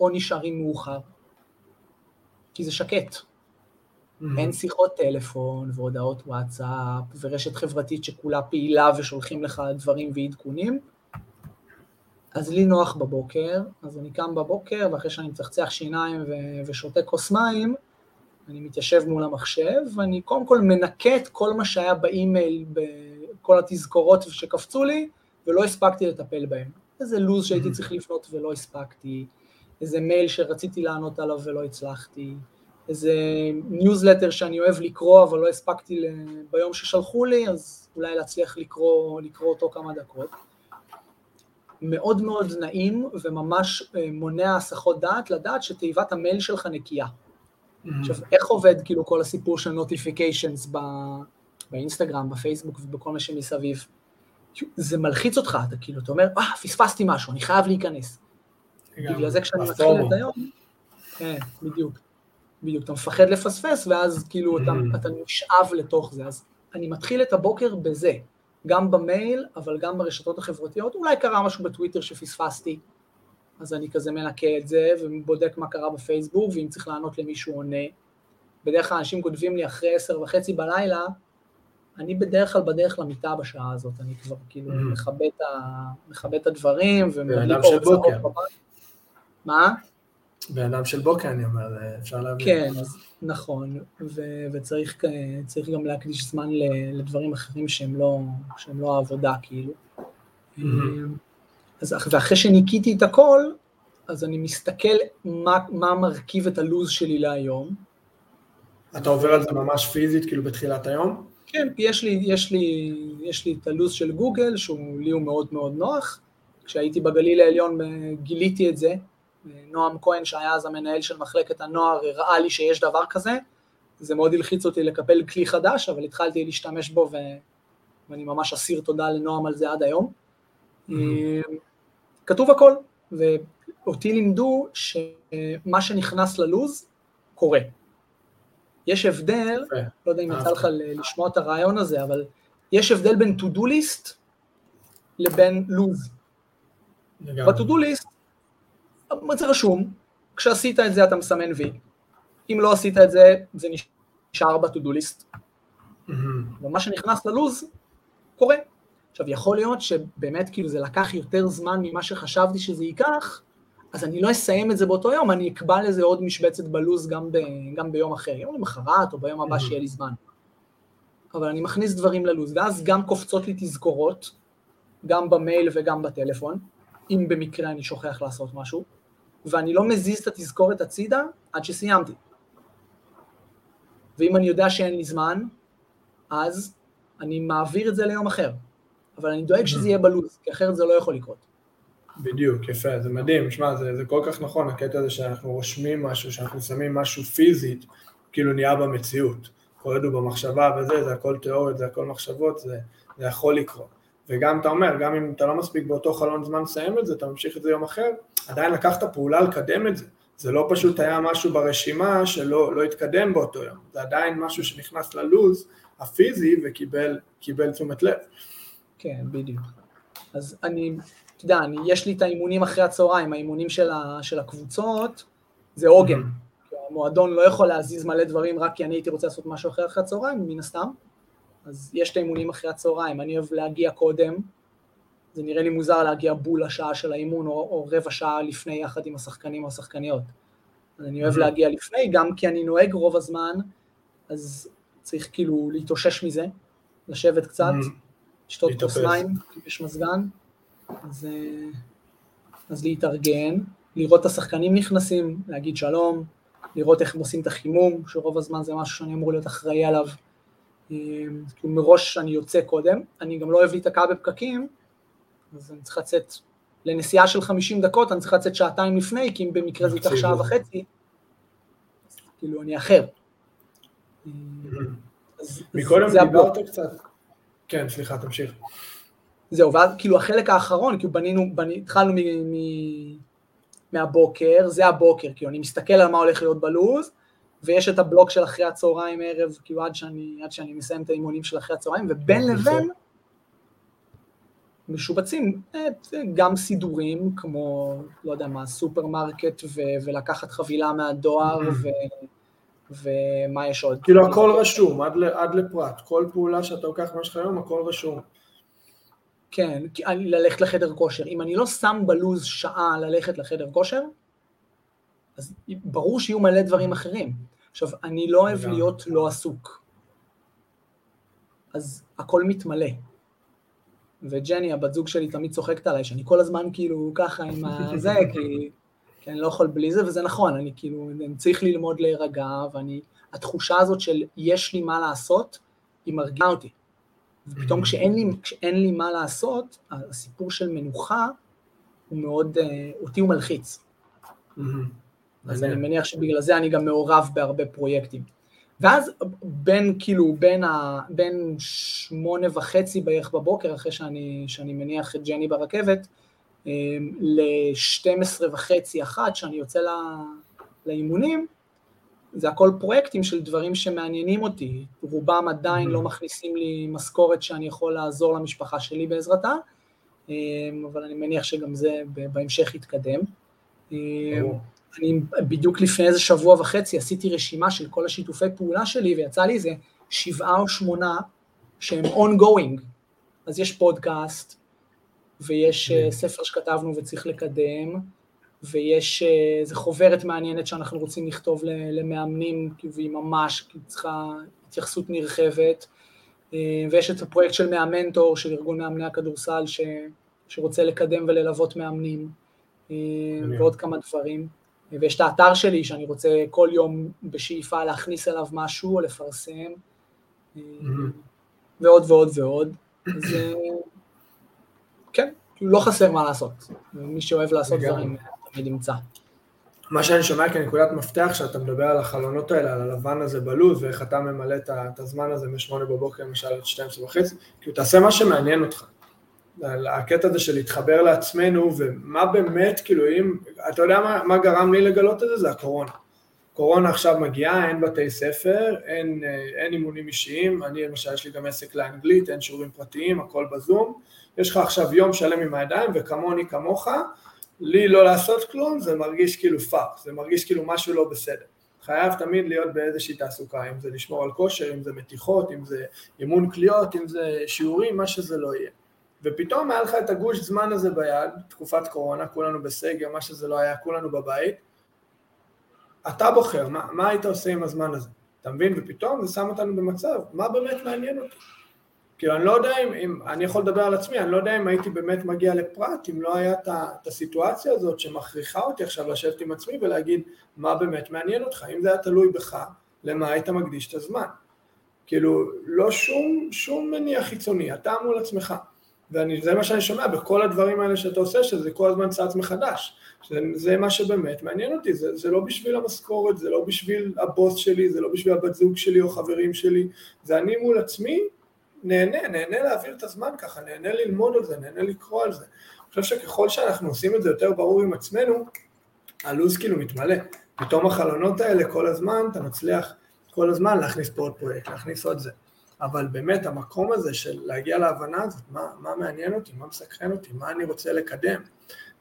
או נשארים מאוחר? כי זה שקט. Mm-hmm. אין שיחות טלפון והודעות וואטסאפ ורשת חברתית שכולה פעילה ושולחים לך דברים ועדכונים. אז לי נוח בבוקר, אז אני קם בבוקר, ואחרי שאני מצחצח שיניים ו- ושותה כוס מים, אני מתיישב מול המחשב, ואני קודם כל מנקה את כל מה שהיה באימייל, בכל התזכורות שקפצו לי, ולא הספקתי לטפל בהם. איזה לו"ז שהייתי צריך לפנות ולא הספקתי, איזה מייל שרציתי לענות עליו ולא הצלחתי, איזה ניוזלטר שאני אוהב לקרוא אבל לא הספקתי ביום ששלחו לי, אז אולי להצליח לקרוא, לקרוא אותו כמה דקות. מאוד מאוד נעים וממש אה, מונע הסחות דעת לדעת שתיבת המייל שלך נקייה. עכשיו, איך עובד כאילו כל הסיפור של נוטיפיקיישנס באינסטגרם, בפייסבוק ובכל מה שמסביב? זה מלחיץ אותך, אתה כאילו, אתה אומר, אה, פספסתי משהו, אני חייב להיכנס. בגלל זה כשאני מתחיל את היום, כן, בדיוק. בדיוק, אתה מפחד לפספס, ואז כאילו אתה, mm. אתה נשאב לתוך זה. אז אני מתחיל את הבוקר בזה, גם במייל, אבל גם ברשתות החברתיות. אולי קרה משהו בטוויטר שפספסתי, אז אני כזה מנקה את זה, ובודק מה קרה בפייסבוק, ואם צריך לענות למישהו עונה. בדרך כלל אנשים כותבים לי אחרי עשר וחצי בלילה, אני בדרך כלל בדרך למיטה בשעה הזאת, אני כבר כאילו mm. מכבד את הדברים, ומדליק אור בבית. מה? בן אדם של בוקר, אני אומר, אפשר להבין. כן, אז, נכון, ו- וצריך גם להקדיש זמן לדברים אחרים שהם לא, שהם לא העבודה, כאילו. Mm-hmm. אז, ואחרי שניקיתי את הכל, אז אני מסתכל מה, מה מרכיב את הלו"ז שלי להיום. אתה עובר על זה ממש פיזית, כאילו בתחילת היום? כן, יש לי, יש לי, יש לי את הלו"ז של גוגל, שהוא לי הוא מאוד מאוד נוח. כשהייתי בגליל העליון גיליתי את זה, נועם כהן, שהיה אז המנהל של מחלקת הנוער, הראה לי שיש דבר כזה, זה מאוד הלחיץ אותי לקבל כלי חדש, אבל התחלתי להשתמש בו ו... ואני ממש אסיר תודה לנועם על זה עד היום. Mm-hmm. כתוב הכל, ואותי לימדו שמה שנכנס ללוז קורה. יש הבדל. לא יודע אם יצא לך לשמוע את הרעיון הזה, אבל יש הבדל בין to-do list לבין לוז. ב-to-do list זה רשום, כשעשית את זה אתה מסמן וי, אם לא עשית את זה, זה נשאר ב-to-do list. ומה שנכנס ללוז, קורה. עכשיו, יכול להיות שבאמת כאילו זה לקח יותר זמן ממה שחשבתי שזה ייקח, אז אני לא אסיים את זה באותו יום, אני אקבע לזה עוד משבצת בלוז גם, ב, גם ביום אחר, יום למחרת או ביום הבא שיהיה לי זמן. אבל אני מכניס דברים ללוז, ואז גם קופצות לי תזכורות, גם במייל וגם בטלפון, אם במקרה אני שוכח לעשות משהו, ואני לא מזיז את התזכורת הצידה עד שסיימתי. ואם אני יודע שאין לי זמן, אז אני מעביר את זה ליום אחר. אבל אני דואג שזה יהיה בלו"ז, כי אחרת זה לא יכול לקרות. בדיוק, יפה, זה מדהים, שמע, זה, זה כל כך נכון, הקטע הזה שאנחנו רושמים משהו, שאנחנו שמים משהו פיזית, כאילו נהיה במציאות. כל עוד הוא במחשבה וזה, זה הכל תיאוריות, זה הכל מחשבות, זה, זה יכול לקרות. וגם אתה אומר, גם אם אתה לא מספיק באותו חלון זמן לסיים את זה, אתה ממשיך את זה יום אחר, עדיין לקחת פעולה לקדם את זה. זה לא פשוט היה משהו ברשימה שלא לא התקדם באותו יום, זה עדיין משהו שנכנס ללוז הפיזי וקיבל תשומת לב. כן, בדיוק. אז אני, אתה יודע, אני, יש לי את האימונים אחרי הצהריים, האימונים של, ה, של הקבוצות, זה עוגן. Mm-hmm. המועדון לא יכול להזיז מלא דברים רק כי אני הייתי רוצה לעשות משהו אחר אחרי הצהריים, מן הסתם. אז יש את האימונים אחרי הצהריים, אני אוהב להגיע קודם, זה נראה לי מוזר להגיע בול לשעה של האימון או, או רבע שעה לפני יחד עם השחקנים או השחקניות. אז אני אוהב. להגיע לפני, גם כי אני נוהג רוב הזמן, אז צריך כאילו להתאושש מזה, לשבת קצת, לשתות. כוס מים, יש מזגן, אז, אה, אז להתארגן, לראות את השחקנים נכנסים, להגיד שלום, לראות איך הם עושים את החימום, שרוב הזמן זה משהו שאני אמור להיות אחראי עליו, אה, כאילו מראש אני יוצא קודם, אני גם לא אוהב להיתקע בפקקים, אז אני צריך לצאת לנסיעה של 50 דקות, אני צריך לצאת שעתיים לפני, כי אם במקרה זה ייקח שעה וחצי, כאילו אני אחר. מקודם דיברת קצת, כן, סליחה, תמשיך. זהו, ואז כאילו החלק האחרון, כאילו בנינו, בני, התחלנו מ, מ, מהבוקר, זה הבוקר, כאילו אני מסתכל על מה הולך להיות בלוז, ויש את הבלוק של אחרי הצהריים ערב, כאילו עד שאני, עד שאני מסיים את האימונים של אחרי הצהריים, ובין לבין משובצים אה, גם סידורים כמו, לא יודע מה, סופרמרקט ו- ולקחת חבילה מהדואר ו- ומה יש עוד. כאילו הכל רשום, עד, עד לפרט, כל פעולה שאתה לוקח במשך היום, הכל רשום. כן, ללכת לחדר כושר. אם אני לא שם בלו"ז שעה ללכת לחדר כושר, אז ברור שיהיו מלא דברים אחרים. עכשיו, אני לא אוהב להיות לא עסוק. אז הכל מתמלא. וג'ני, הבת זוג שלי, תמיד צוחקת עליי, שאני כל הזמן כאילו ככה עם הזה, *laughs* כי, כי אני לא יכול בלי זה, וזה נכון, אני כאילו, אני צריך ללמוד להירגע, ואני, התחושה הזאת של יש לי מה לעשות, היא מרגיעה אותי. ופתאום כשאין לי, כשאין לי מה לעשות, הסיפור של מנוחה הוא מאוד, אה, אותי הוא מלחיץ. אז אני מניח שבגלל זה אני גם מעורב בהרבה פרויקטים. ואז בין, כאילו, בין, ה, בין שמונה וחצי בערך בבוקר, אחרי שאני, שאני מניח את ג'ני ברכבת, ל-12 וחצי, אחת, שאני יוצא לה, לאימונים, זה הכל פרויקטים של דברים שמעניינים אותי. רובם עדיין לא מכניסים לי משכורת שאני יכול לעזור למשפחה שלי בעזרתה, אה, אבל אני מניח שגם זה בהמשך יתקדם. אה, אני בדיוק לפני איזה שבוע וחצי עשיתי רשימה של כל השיתופי פעולה שלי, ויצא לי איזה שבעה או שמונה שהם ongoing. אז יש פודקאסט, ויש uh, ספר שכתבנו וצריך לקדם, ויש איזה חוברת מעניינת שאנחנו רוצים לכתוב למאמנים, והיא ממש צריכה התייחסות נרחבת, uh, ויש את הפרויקט של מאמנטור, של ארגון מאמני הכדורסל, ש, שרוצה לקדם וללוות מאמנים, ועוד כמה דברים. ויש את האתר שלי שאני רוצה כל יום בשאיפה להכניס אליו משהו או לפרסם. ועוד ועוד ועוד. אז כן, לא חסר מה לעשות. מי שאוהב לעשות דברים תמיד ימצא. מה שאני שומע כנקודת מפתח, שאתה מדבר על החלונות האלה, על הלבן הזה בלו"ז, ואיך אתה ממלא את הזמן הזה מ-8 בבוקר למשל עד 12 וחצי, כאילו תעשה מה שמעניין אותך. הקטע הזה של להתחבר לעצמנו, ומה באמת, כאילו אם, אתה יודע מה, מה גרם לי לגלות את זה? זה הקורונה. קורונה עכשיו מגיעה, אין בתי ספר, אין, אין אימונים אישיים, אני למשל יש לי גם עסק לאנגלית, אין שיעורים פרטיים, הכל בזום, יש לך עכשיו יום שלם עם הידיים, וכמוני כמוך, לי לא לעשות כלום, זה מרגיש כאילו fuck, זה מרגיש כאילו משהו לא בסדר. חייב תמיד להיות באיזושהי תעסוקה, אם זה לשמור על כושר, אם זה מתיחות, אם זה אימון קליעות, אם זה שיעורים, מה שזה לא יהיה. ופתאום היה לך את הגוש זמן הזה ביד, תקופת קורונה, כולנו בסגר, מה שזה לא היה, כולנו בבית, אתה בוחר, מה, מה היית עושה עם הזמן הזה, אתה מבין? ופתאום זה שם אותנו במצב, מה באמת מעניין אותי? כאילו אני לא יודע אם, אם, אני יכול לדבר על עצמי, אני לא יודע אם הייתי באמת מגיע לפרט, אם לא היה את, הסיטואציה הזאת שמכריחה אותי עכשיו לשבת עם עצמי ולהגיד מה באמת מעניין אותך, אם זה היה תלוי בך, למה היית מקדיש את הזמן? כאילו, לא שום, שום מניע חיצוני, אתה מול עצמך. וזה מה שאני שומע בכל הדברים האלה שאתה עושה, שזה כל הזמן צץ מחדש. שזה, זה מה שבאמת מעניין אותי, זה, זה לא בשביל המשכורת, זה לא בשביל הבוס שלי, זה לא בשביל הבת זוג שלי או חברים שלי, זה אני מול עצמי, נהנה, נהנה להעביר את הזמן ככה, נהנה ללמוד על זה, נהנה לקרוא על זה. אני חושב שככל שאנחנו עושים את זה יותר ברור עם עצמנו, הלו"ז כאילו מתמלא. פתאום החלונות האלה כל הזמן, אתה מצליח כל הזמן להכניס פה עוד פרויקט, להכניס עוד זה. אבל באמת המקום הזה של להגיע להבנה הזאת, מה, מה מעניין אותי, מה מסקרן אותי, מה אני רוצה לקדם,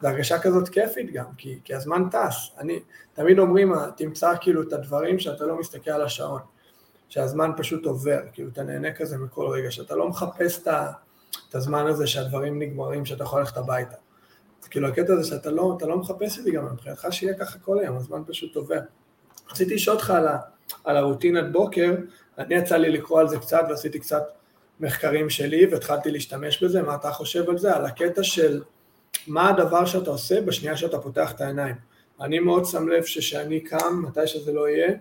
זו הרגשה כזאת כיפית גם, כי, כי הזמן טס. אני, תמיד אומרים, תמצא כאילו את הדברים שאתה לא מסתכל על השעון, שהזמן פשוט עובר, כאילו אתה נהנה כזה מכל רגע, שאתה לא מחפש את, את הזמן הזה שהדברים נגמרים, שאתה יכול ללכת הביתה. אז כאילו הקטע הזה שאתה לא, לא מחפש את זה גם, מבחינתך שיהיה ככה כל היום, הזמן פשוט עובר. רציתי לשאול אותך על, על הרוטינת בוקר, אני יצא לי לקרוא על זה קצת ועשיתי קצת מחקרים שלי והתחלתי להשתמש בזה, מה אתה חושב על זה? על הקטע של מה הדבר שאתה עושה בשנייה שאתה פותח את העיניים. אני מאוד שם לב שכשאני קם, מתי שזה לא יהיה,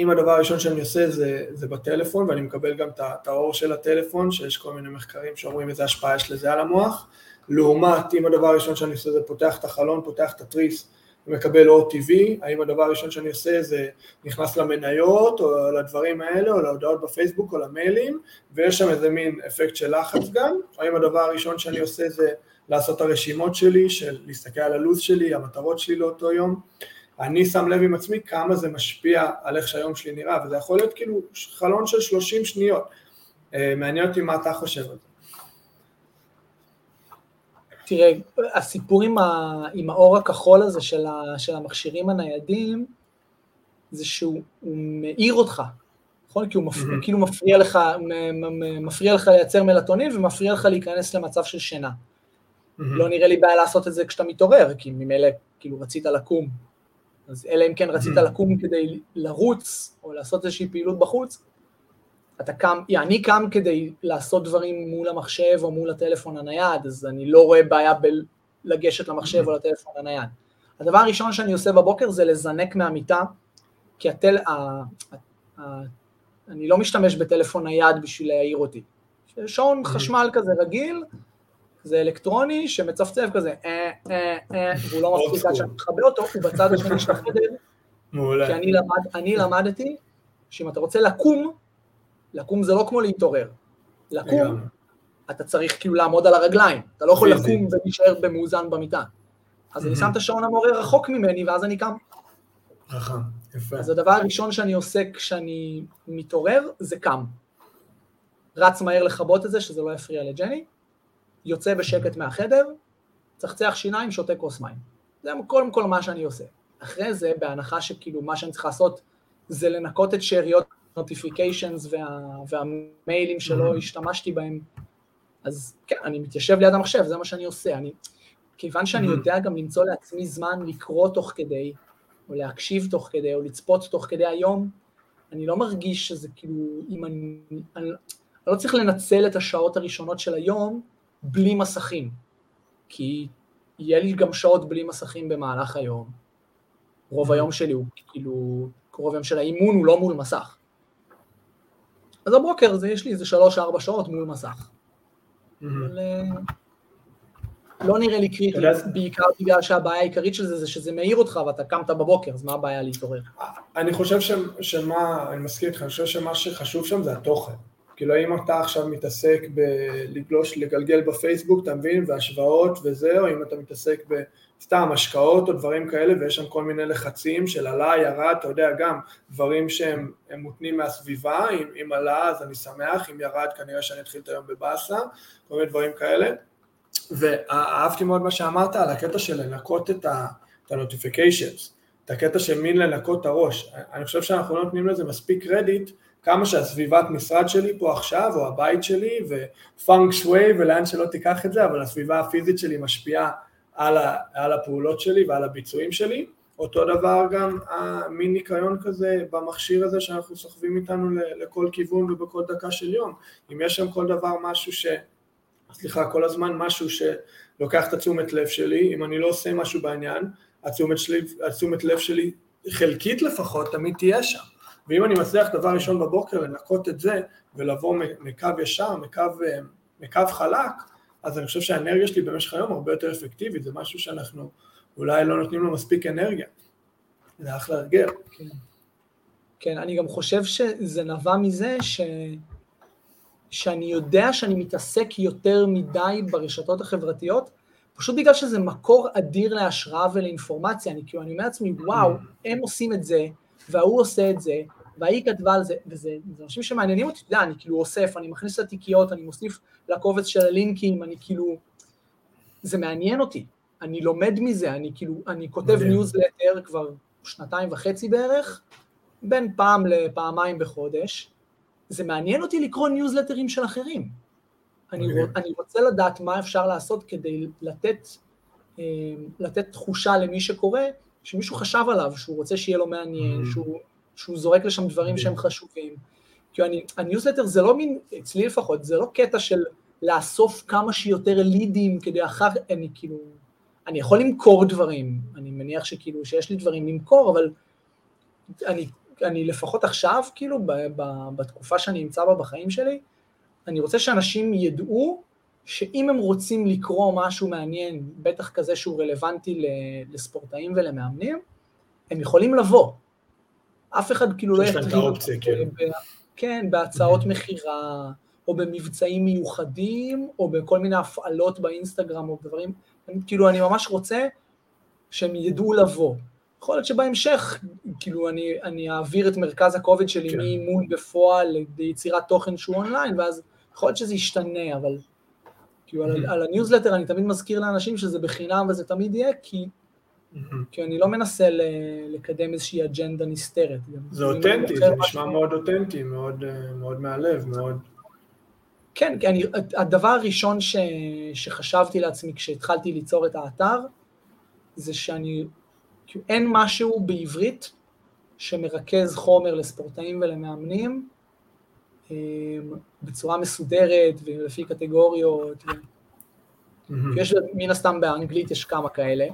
אם הדבר הראשון שאני עושה זה, זה בטלפון, ואני מקבל גם את האור של הטלפון, שיש כל מיני מחקרים שאומרים איזה השפעה יש לזה על המוח, לעומת אם הדבר הראשון שאני עושה זה פותח את החלון, פותח את התריס, ומקבל אור טבעי, האם הדבר הראשון שאני עושה זה נכנס למניות או לדברים האלה או להודעות בפייסבוק או למיילים ויש שם איזה מין אפקט של לחץ גם, האם הדבר הראשון שאני עושה זה לעשות את הרשימות שלי, של להסתכל על הלו"ז שלי, המטרות שלי לאותו יום, אני שם לב עם עצמי כמה זה משפיע על איך שהיום שלי נראה וזה יכול להיות כאילו חלון של 30 שניות, אה, מעניין אותי מה אתה חושב על זה. תראה, הסיפור עם, ה, עם האור הכחול הזה של, ה, של המכשירים הניידים, זה שהוא מאיר אותך. נכון? כי הוא מפ... mm-hmm. כאילו מפריע לך, מפריע לך לייצר מלטונין ומפריע לך להיכנס למצב של שינה. Mm-hmm. לא נראה לי בעיה לעשות את זה כשאתה מתעורר, כי ממילא כאילו רצית לקום. אז אלא אם כן רצית mm-hmm. לקום כדי לרוץ או לעשות איזושהי פעילות בחוץ, אתה קם, אני קם כדי לעשות דברים מול המחשב או מול הטלפון הנייד, אז אני לא רואה בעיה בלגשת למחשב או לטלפון הנייד. הדבר הראשון שאני עושה בבוקר זה לזנק מהמיטה, כי הטל... ה... ה... אני לא משתמש בטלפון נייד בשביל להעיר אותי. שעון חשמל כזה רגיל, זה אלקטרוני שמצפצף כזה, אה, אה, אה, *laughs* והוא לא מפסיק עד שאני מכבה אותו, הוא בצד השני של החדר. מעולה. כי אני, למד, אני למדתי שאם אתה רוצה לקום, לקום זה לא כמו להתעורר. לקום, אתה צריך כאילו לעמוד על הרגליים, אתה לא יכול לקום ולהישאר במאוזן במיטה. אז אני שם את השעון המעורר רחוק ממני, ואז אני קם. חכם, יפה. אז הדבר הראשון שאני עושה כשאני מתעורר, זה קם. רץ מהר לכבות את זה, שזה לא יפריע לג'ני, יוצא בשקט מהחדר, צחצח שיניים, שותה כוס מים. זה קודם כל מה שאני עושה. אחרי זה, בהנחה שכאילו מה שאני צריך לעשות זה לנקות את שאריות נוטיפיקיישנס וה, והמיילים שלא mm-hmm. השתמשתי בהם, אז כן, אני מתיישב ליד המחשב, זה מה שאני עושה. אני, כיוון שאני mm-hmm. יודע גם למצוא לעצמי זמן לקרוא תוך כדי, או להקשיב תוך כדי, או לצפות תוך כדי היום, אני לא מרגיש שזה כאילו, אם אני, אני, אני לא צריך לנצל את השעות הראשונות של היום בלי מסכים, כי יהיה לי גם שעות בלי מסכים במהלך היום. רוב mm-hmm. היום שלי הוא כאילו, רוב היום של האימון הוא לא מול מסך. אז הבוקר זה, יש לי איזה שלוש-ארבע שעות מול מסך. Mm-hmm. אבל אה, לא נראה לי קריטי, בעיקר בגלל שהבעיה העיקרית של זה זה שזה מעיר אותך ואתה קמת בבוקר, אז מה הבעיה להתעורר? אני חושב שמה, אני מסכים איתך, אני חושב שמה שחשוב שם זה התוכן. כאילו אם אתה עכשיו מתעסק בלגלוש, לגלגל בפייסבוק, אתה מבין, והשוואות וזה, או אם אתה מתעסק בסתם השקעות או דברים כאלה, ויש שם כל מיני לחצים של עלה, ירד, אתה יודע, גם דברים שהם מותנים מהסביבה, אם, אם עלה אז אני שמח, אם ירד כנראה שאני אתחיל את היום בבאסה, כל מיני דברים כאלה. ואהבתי מאוד מה שאמרת על הקטע של לנקות את ה-notifications, את הקטע של מין לנקות את הראש. אני חושב שאנחנו לא נותנים לזה מספיק קרדיט, כמה שהסביבת משרד שלי פה עכשיו, או הבית שלי, ופאנק שווי ולאן שלא תיקח את זה, אבל הסביבה הפיזית שלי משפיעה על, ה, על הפעולות שלי ועל הביצועים שלי. אותו דבר גם המין ניקיון כזה במכשיר הזה שאנחנו סוחבים איתנו לכל כיוון ובכל דקה של יום. אם יש שם כל דבר משהו ש... סליחה, כל הזמן משהו שלוקח את התשומת לב שלי, אם אני לא עושה משהו בעניין, התשומת, שלי, התשומת לב שלי חלקית לפחות תמיד תהיה שם. ואם אני מצליח דבר ראשון בבוקר לנקות את זה ולבוא מקו ישר, מקו, מקו חלק, אז אני חושב שהאנרגיה שלי במשך היום הרבה יותר אפקטיבית, זה משהו שאנחנו אולי לא נותנים לו מספיק אנרגיה. זה אחלה הרגל. כן. כן, אני גם חושב שזה נבע מזה ש... שאני יודע שאני מתעסק יותר מדי ברשתות החברתיות, פשוט בגלל שזה מקור אדיר להשראה ולאינפורמציה, אני כאילו, אני אומר לעצמי, וואו, הם עושים את זה, וההוא עושה את זה, והיא כתבה על זה, וזה זה אנשים שמעניינים אותי, אתה יודע, אני כאילו אוסף, אני מכניס לתיקיות, אני מוסיף לקובץ של הלינקים, אני כאילו, זה מעניין אותי, אני לומד מזה, אני כאילו, אני כותב ניוזלטר כבר שנתיים וחצי בערך, בין פעם לפעמיים בחודש, זה מעניין אותי לקרוא ניוזלטרים של אחרים. אני, אני רוצה לדעת מה אפשר לעשות כדי לתת, אה, לתת תחושה למי שקורא, שמישהו חשב עליו, שהוא רוצה שיהיה לו מעניין, mm-hmm. שהוא, שהוא זורק לשם דברים שהם חשובים. כי אני, הניוזלטר זה לא מין, אצלי לפחות, זה לא קטע של לאסוף כמה שיותר לידים כדי אחר, אני כאילו, אני יכול למכור דברים, אני מניח שכאילו שיש לי דברים למכור, אבל אני אני לפחות עכשיו, כאילו, ב, ב, בתקופה שאני נמצא בה בחיים שלי, אני רוצה שאנשים ידעו שאם הם רוצים לקרוא משהו מעניין, בטח כזה שהוא רלוונטי לספורטאים ולמאמנים, הם יכולים לבוא. אף אחד כאילו לא יטריד אותם. כן. כן, בהצעות מכירה, או במבצעים מיוחדים, או בכל מיני הפעלות באינסטגרם או דברים, כאילו אני ממש רוצה שהם ידעו לבוא. יכול להיות שבהמשך, כאילו, אני, אני אעביר את מרכז הכובד שלי כן. מאימון בפועל ליצירת תוכן שהוא אונליין, ואז יכול להיות שזה ישתנה, אבל כאילו, על, על הניוזלטר אני תמיד מזכיר לאנשים שזה בחינם וזה תמיד יהיה, כי כי אני לא מנסה לקדם איזושהי אג'נדה נסתרת. זה אותנטי, זה נשמע מאוד אותנטי, מאוד, מאוד מהלב, מאוד... כן, כי אני, הדבר הראשון ש, שחשבתי לעצמי כשהתחלתי ליצור את האתר, זה שאני, אין משהו בעברית שמרכז חומר לספורטאים ולמאמנים אה, בצורה מסודרת ולפי קטגוריות. Mm-hmm. יש מן הסתם באנגלית יש כמה כאלה,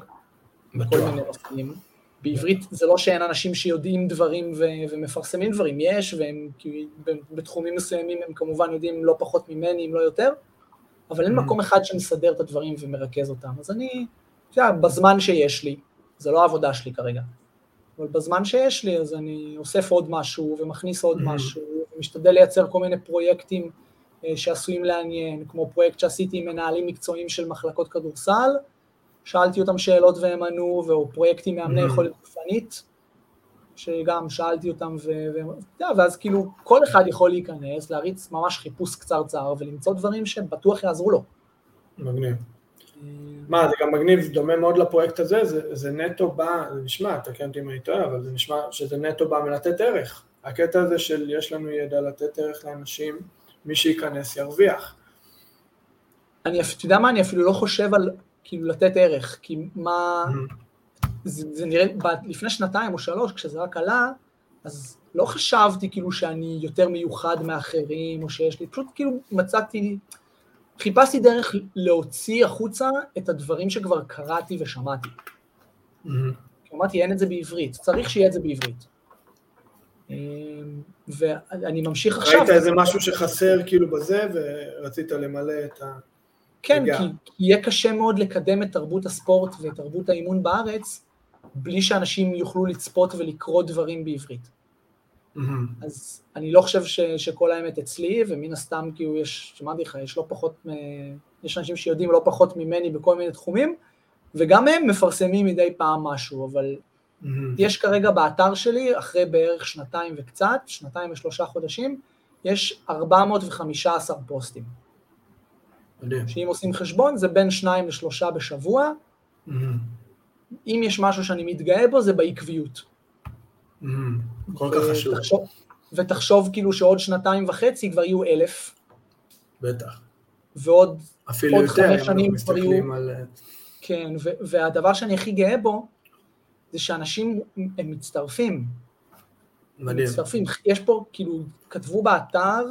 בכל מיני נושאים. בעברית זה לא שאין אנשים שיודעים דברים ו- ומפרסמים דברים, יש, והם בתחומים מסוימים הם כמובן יודעים לא פחות ממני, אם לא יותר, אבל אין mm-hmm. מקום אחד שמסדר את הדברים ומרכז אותם. אז אני, אתה יודע, בזמן שיש לי, זה לא העבודה שלי כרגע, אבל בזמן שיש לי אז אני אוסף עוד משהו ומכניס עוד mm-hmm. משהו, ומשתדל לייצר כל מיני פרויקטים אה, שעשויים לעניין, כמו פרויקט שעשיתי עם מנהלים מקצועיים של מחלקות כדורסל, שאלתי אותם שאלות והם ענו, או פרויקטים מאמני mm-hmm. יכולת גופנית, שגם שאלתי אותם, ו... ו... ואז כאילו כל אחד יכול להיכנס, להריץ ממש חיפוש קצרצר ולמצוא דברים שבטוח יעזרו לו. מגניב. אה, מה, זה גם מגניב, דומה מאוד לפרויקט הזה, זה, זה נטו בא, זה נשמע, תקן אותי אם אני טועה, אבל זה נשמע שזה נטו בא מלתת ערך. הקטע הזה של יש לנו ידע לתת ערך לאנשים, מי שייכנס ירוויח. אני, אתה יודע מה, אני אפילו לא חושב על כאילו לתת ערך, כי מה, זה, זה נראה, לפני שנתיים או שלוש, כשזה רק עלה, אז לא חשבתי כאילו שאני יותר מיוחד מאחרים, או שיש לי, פשוט כאילו מצאתי, חיפשתי דרך להוציא החוצה את הדברים שכבר קראתי ושמעתי. אמרתי, אין את זה בעברית, צריך שיהיה את זה בעברית. אמ, ואני ממשיך עכשיו... ראית איזה משהו שחסר כאילו בזה, ורצית למלא את ה... כן, כי יהיה קשה מאוד לקדם את תרבות הספורט ואת תרבות האימון בארץ, בלי שאנשים יוכלו לצפות ולקרוא דברים בעברית. Mm-hmm. אז אני לא חושב ש, שכל האמת אצלי, ומן הסתם כאילו יש, שמעתי לך, יש לא פחות, יש אנשים שיודעים לא פחות ממני בכל מיני תחומים, וגם הם מפרסמים מדי פעם משהו, אבל mm-hmm. יש כרגע באתר שלי, אחרי בערך שנתיים וקצת, שנתיים ושלושה חודשים, יש 415 פוסטים. מדהים. שאם עושים חשבון זה בין שניים לשלושה בשבוע. Mm-hmm. אם יש משהו שאני מתגאה בו זה בעקביות. Mm-hmm. כל כך חשוב. ותחשוב, ותחשוב כאילו שעוד שנתיים וחצי כבר יהיו אלף. בטח. ועוד אפילו יותר, חמש שנים כבר יהיו... על... כן, ו- והדבר שאני הכי גאה בו, זה שאנשים הם מצטרפים. מדהים. מצטרפים. יש פה, כאילו, כתבו באתר,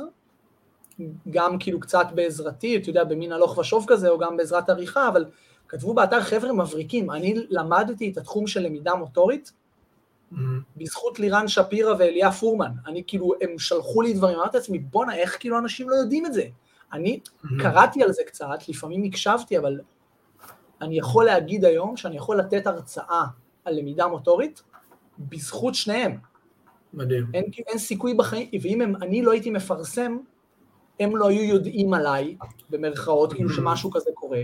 גם כאילו קצת בעזרתי, אתה יודע, במין הלוך ושוב כזה, או גם בעזרת עריכה, אבל כתבו באתר חבר'ה מבריקים. אני למדתי את התחום של למידה מוטורית, mm-hmm. בזכות לירן שפירא ואליה פורמן. אני כאילו, הם שלחו לי דברים, אמרתי לעצמי, בואנה, איך כאילו אנשים לא יודעים את זה? אני mm-hmm. קראתי על זה קצת, לפעמים הקשבתי, אבל אני יכול להגיד היום שאני יכול לתת הרצאה על למידה מוטורית בזכות שניהם. מדהים. אין, אין סיכוי בחיים, ואם הם, אני לא הייתי מפרסם, הם לא היו יודעים עליי, במרכאות, כאילו שמשהו כזה קורה.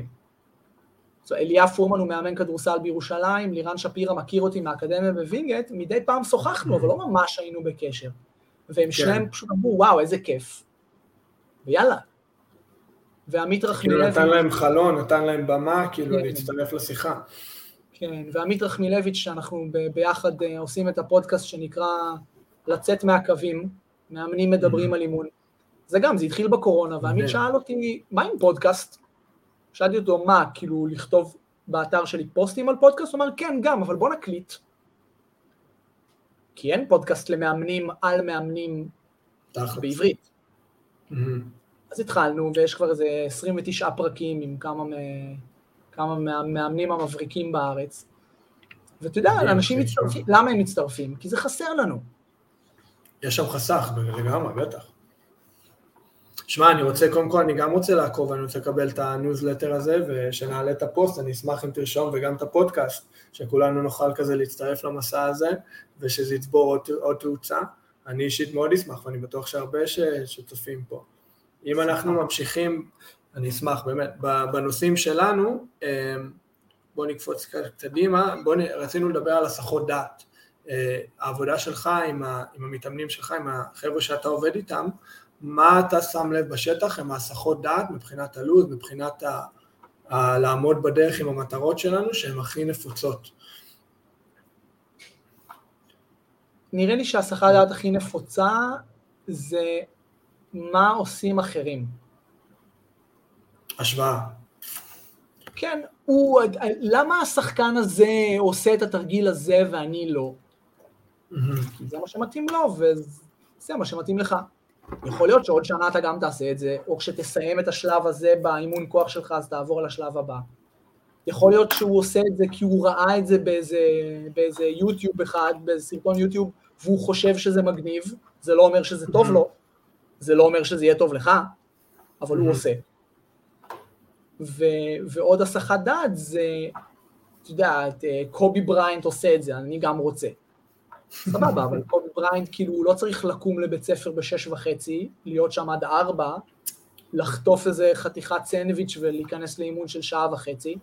So, אליה פורמן הוא מאמן כדורסל בירושלים, לירן שפירא מכיר אותי מהאקדמיה בווינגייט, מדי פעם שוחחנו, אבל לא ממש היינו בקשר. והם כן. שניהם פשוט אמרו, וואו, איזה כיף. ויאללה. ועמית רחמילביץ'... כאילו נתן להם חלון, נתן להם במה, כאילו כן. להצטרף לשיחה. כן, ועמית רחמילביץ', שאנחנו ביחד אה, עושים את הפודקאסט שנקרא לצאת מהקווים, מאמנים מדברים על אימון. זה גם, זה התחיל בקורונה, ועמית שאל אותי, מה עם פודקאסט? שאלתי אותו, מה, כאילו, לכתוב באתר שלי פוסטים על פודקאסט? הוא אמר, כן, גם, אבל בוא נקליט. כי אין פודקאסט למאמנים על מאמנים בעברית. אז התחלנו, ויש כבר איזה 29 פרקים עם כמה, כמה מהמאמנים המבריקים בארץ. ואתה יודע, אנשים מצטרפים, למה הם מצטרפים? כי זה חסר לנו. יש שם חסך, לגמרי, בטח. שמע, אני רוצה, קודם כל אני גם רוצה לעקוב, אני רוצה לקבל את הניוזלטר הזה, ושנעלה את הפוסט, אני אשמח אם תרשום, וגם את הפודקאסט, שכולנו נוכל כזה להצטרף למסע הזה, ושזה יצבור עוד, עוד תאוצה. אני אישית מאוד אשמח, ואני בטוח שהרבה שצופים פה. אם אנחנו ממשיכים, אני אשמח באמת, בנושאים שלנו, אמ, בוא נקפוץ קדימה, בוא נ... רצינו לדבר על הסחות דעת. אה, העבודה שלך עם, ה, עם המתאמנים שלך, עם החבר'ה שאתה עובד איתם, מה אתה שם לב בשטח הם ההסחות דעת מבחינת הלו"ז, מבחינת ה, ה, לעמוד בדרך עם המטרות שלנו שהן הכי נפוצות. נראה לי שהסחת דעת הכי נפוצה זה מה עושים אחרים. השוואה. כן, הוא, למה השחקן הזה עושה את התרגיל הזה ואני לא? כי זה מה שמתאים לו וזה מה שמתאים לך. יכול להיות שעוד שנה אתה גם תעשה את זה, או כשתסיים את השלב הזה באימון כוח שלך אז תעבור לשלב הבא. יכול להיות שהוא עושה את זה כי הוא ראה את זה באיזה, באיזה יוטיוב אחד, באיזה סרטון יוטיוב, והוא חושב שזה מגניב, זה לא אומר שזה טוב לו, זה לא אומר שזה יהיה טוב לך, אבל הוא עושה. ו, ועוד הסחת דעת זה, אתה יודע, אה, קובי בריינט עושה את זה, אני גם רוצה. סבבה, אבל קובי בריינט כאילו הוא לא צריך לקום לבית ספר בשש וחצי, להיות שם עד ארבע, לחטוף איזה חתיכת סנדוויץ' ולהיכנס לאימון של שעה וחצי.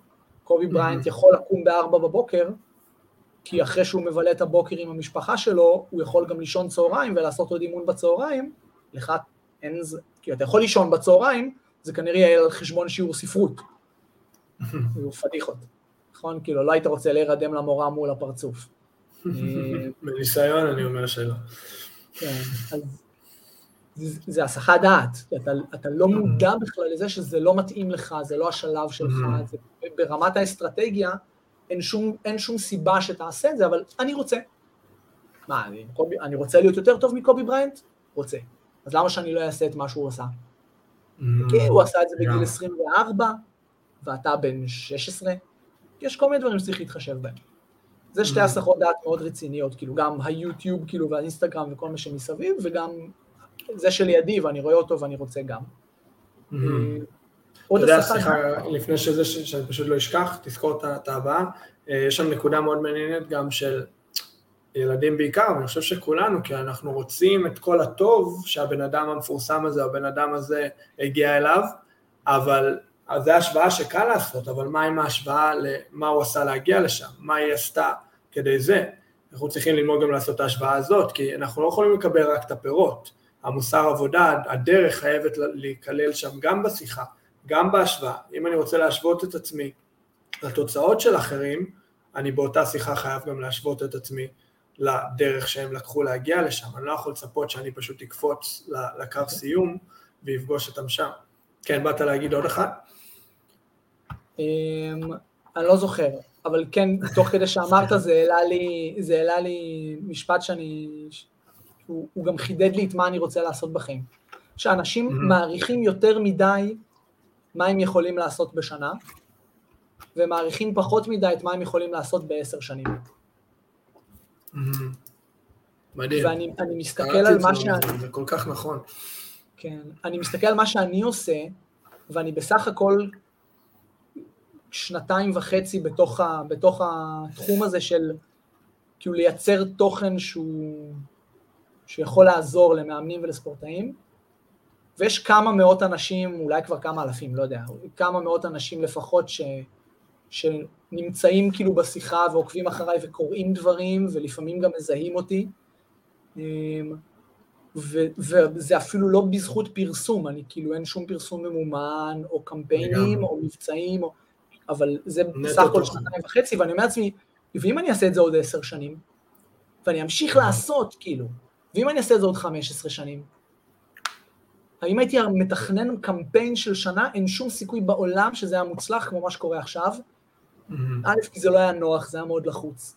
קובי בריינט יכול לקום בארבע בבוקר, כי אחרי שהוא מבלה את הבוקר עם המשפחה שלו, הוא יכול גם לישון צהריים ולעשות עוד אימון בצהריים. לך אין זה, כי אתה יכול לישון בצהריים, זה כנראה יהיה על חשבון שיעור ספרות. *laughs* זה פדיחות, נכון? כאילו, לא היית רוצה להירדם למורה מול הפרצוף. בניסיון אני אומר שלא. כן, אז זה, זה הסחת דעת, אתה, אתה לא מודע בכלל לזה שזה לא מתאים לך, זה לא השלב שלך, זה, ברמת האסטרטגיה אין שום, אין שום סיבה שתעשה את זה, אבל אני רוצה. מה, אני, קובי, אני רוצה להיות יותר טוב מקובי בריינט? רוצה. אז למה שאני לא אעשה את מה שהוא עשה? כי הוא עשה את זה בגיל 24, ואתה בן 16, יש כל מיני דברים שצריך להתחשב בהם. זה שתי הסחות דעת מאוד רציניות, כאילו גם היוטיוב כאילו והאינסטגרם וכל מה שמסביב, וגם זה שלידי ואני רואה אותו ואני רוצה גם. אה, עוד הסחה... סליחה, לפני שזה, שאני פשוט לא אשכח, תזכור את הבאה, אה, יש שם נקודה מאוד מעניינת גם של ילדים בעיקר, ואני חושב שכולנו, כי אנחנו רוצים את כל הטוב שהבן אדם המפורסם הזה, הבן אדם הזה הגיע אליו, אבל אז זו השוואה שקל לעשות, אבל מה עם ההשוואה למה הוא עשה להגיע לשם, מה היא עשתה כדי זה? אנחנו צריכים ללמוד גם לעשות את ההשוואה הזאת, כי אנחנו לא יכולים לקבל רק את הפירות. המוסר עבודה, הדרך חייבת להיכלל שם גם בשיחה, גם בהשוואה. אם אני רוצה להשוות את עצמי לתוצאות של אחרים, אני באותה שיחה חייב גם להשוות את עצמי לדרך שהם לקחו להגיע לשם. אני לא יכול לצפות שאני פשוט אקפוץ לקו סיום ויפגוש אותם שם. כן, באת להגיד עוד אחד? אמ, אני לא זוכר, אבל כן, תוך כדי שאמרת זה העלה לי, זה העלה לי משפט שאני, הוא, הוא גם חידד לי את מה אני רוצה לעשות בחיים. שאנשים mm-hmm. מעריכים יותר מדי מה הם יכולים לעשות בשנה, ומעריכים פחות מדי את מה הם יכולים לעשות בעשר שנים. Mm-hmm. מדהים. ואני מסתכל על מה שאני... זה כל כך נכון. כן, אני מסתכל על מה שאני עושה, ואני בסך הכל שנתיים וחצי בתוך, ה, בתוך התחום הזה של כאילו לייצר תוכן שהוא, שיכול לעזור למאמנים ולספורטאים, ויש כמה מאות אנשים, אולי כבר כמה אלפים, לא יודע, כמה מאות אנשים לפחות ש, שנמצאים כאילו בשיחה ועוקבים אחריי וקוראים דברים ולפעמים גם מזהים אותי. ו, וזה אפילו לא בזכות פרסום, אני כאילו אין שום פרסום ממומן, או קמפיינים, או מבצעים, או, אבל זה בסך הכל שנתיים וחצי, ואני אומר לעצמי, ואם אני אעשה את זה עוד עשר שנים, ואני אמשיך לעשות, כאילו, ואם אני אעשה את זה עוד חמש עשרה שנים, האם הייתי מתכנן קמפיין של שנה, אין שום סיכוי בעולם שזה היה מוצלח כמו מה שקורה עכשיו. א', כי זה לא היה נוח, זה היה מאוד לחוץ.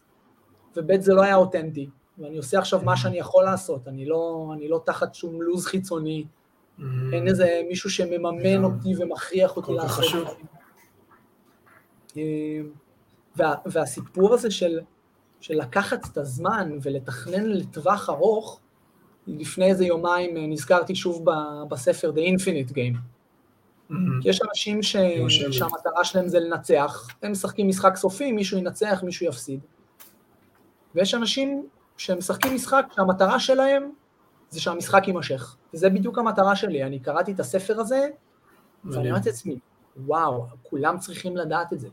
וב', זה לא היה אותנטי. ואני עושה עכשיו מה שאני יכול לעשות, אני לא, אני לא תחת שום לו"ז חיצוני, אין איזה מישהו שמממן אותי ומכריח אותי לעשות. אה, וה, והסיפור הזה של, של לקחת את הזמן ולתכנן לטווח ארוך, לפני איזה יומיים אה, נזכרתי שוב בספר The Infinite Game. Mm-hmm. יש אנשים ש... שהמטרה שלהם זה לנצח, הם משחקים משחק סופי, מישהו ינצח, מישהו יפסיד. ויש אנשים שהם משחקים משחק שהמטרה שלהם זה שהמשחק יימשך. וזה בדיוק המטרה שלי, אני קראתי את הספר הזה, ואני אמרתי לעצמי, וואו, כולם צריכים לדעת את זה.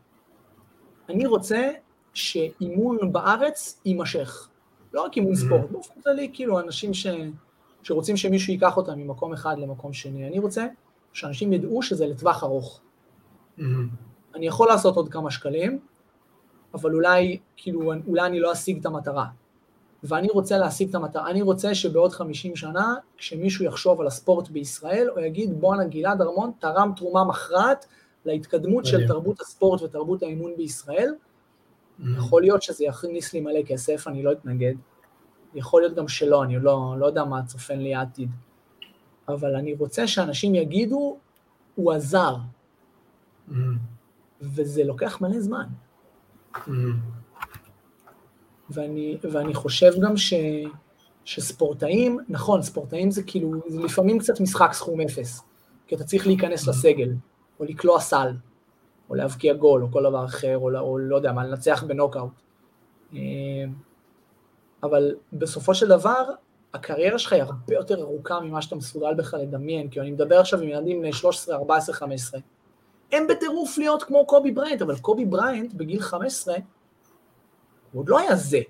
אני רוצה שאימון בארץ יימשך. לא רק אימון ספורט, באופן כללי, כאילו, אנשים ש... שרוצים שמישהו ייקח אותם ממקום אחד למקום שני. אני רוצה שאנשים ידעו שזה לטווח ארוך. אני יכול לעשות עוד כמה שקלים, אבל אולי, כאילו, אולי אני לא אשיג את המטרה. ואני רוצה להשיג את המטרה. אני רוצה שבעוד 50 שנה, כשמישהו יחשוב על הספורט בישראל, הוא יגיד, בואנה, גלעד ארמון תרם תרומה מכרעת להתקדמות של תרבות הספורט ותרבות האימון בישראל. Mm-hmm. יכול להיות שזה יכניס לי מלא כסף, אני לא אתנגד. יכול להיות גם שלא, אני לא, לא יודע מה צופן לי העתיד. אבל אני רוצה שאנשים יגידו, הוא עזר. Mm-hmm. וזה לוקח מלא זמן. Mm-hmm. ואני, ואני חושב גם ש, שספורטאים, נכון, ספורטאים זה כאילו, זה לפעמים קצת משחק סכום אפס, כי אתה צריך להיכנס לסגל, או לקלוע סל, או להבקיע גול, או כל דבר אחר, או, או לא יודע מה, לנצח בנוקאוט. אה, אבל בסופו של דבר, הקריירה שלך היא הרבה יותר ארוכה ממה שאתה מסוגל בכלל לדמיין, כי אני מדבר עכשיו עם ילדים בני 13, 14, 15. הם בטירוף להיות כמו קובי בריינט, אבל קובי בריינט בגיל 15, הוא עוד לא היה זה.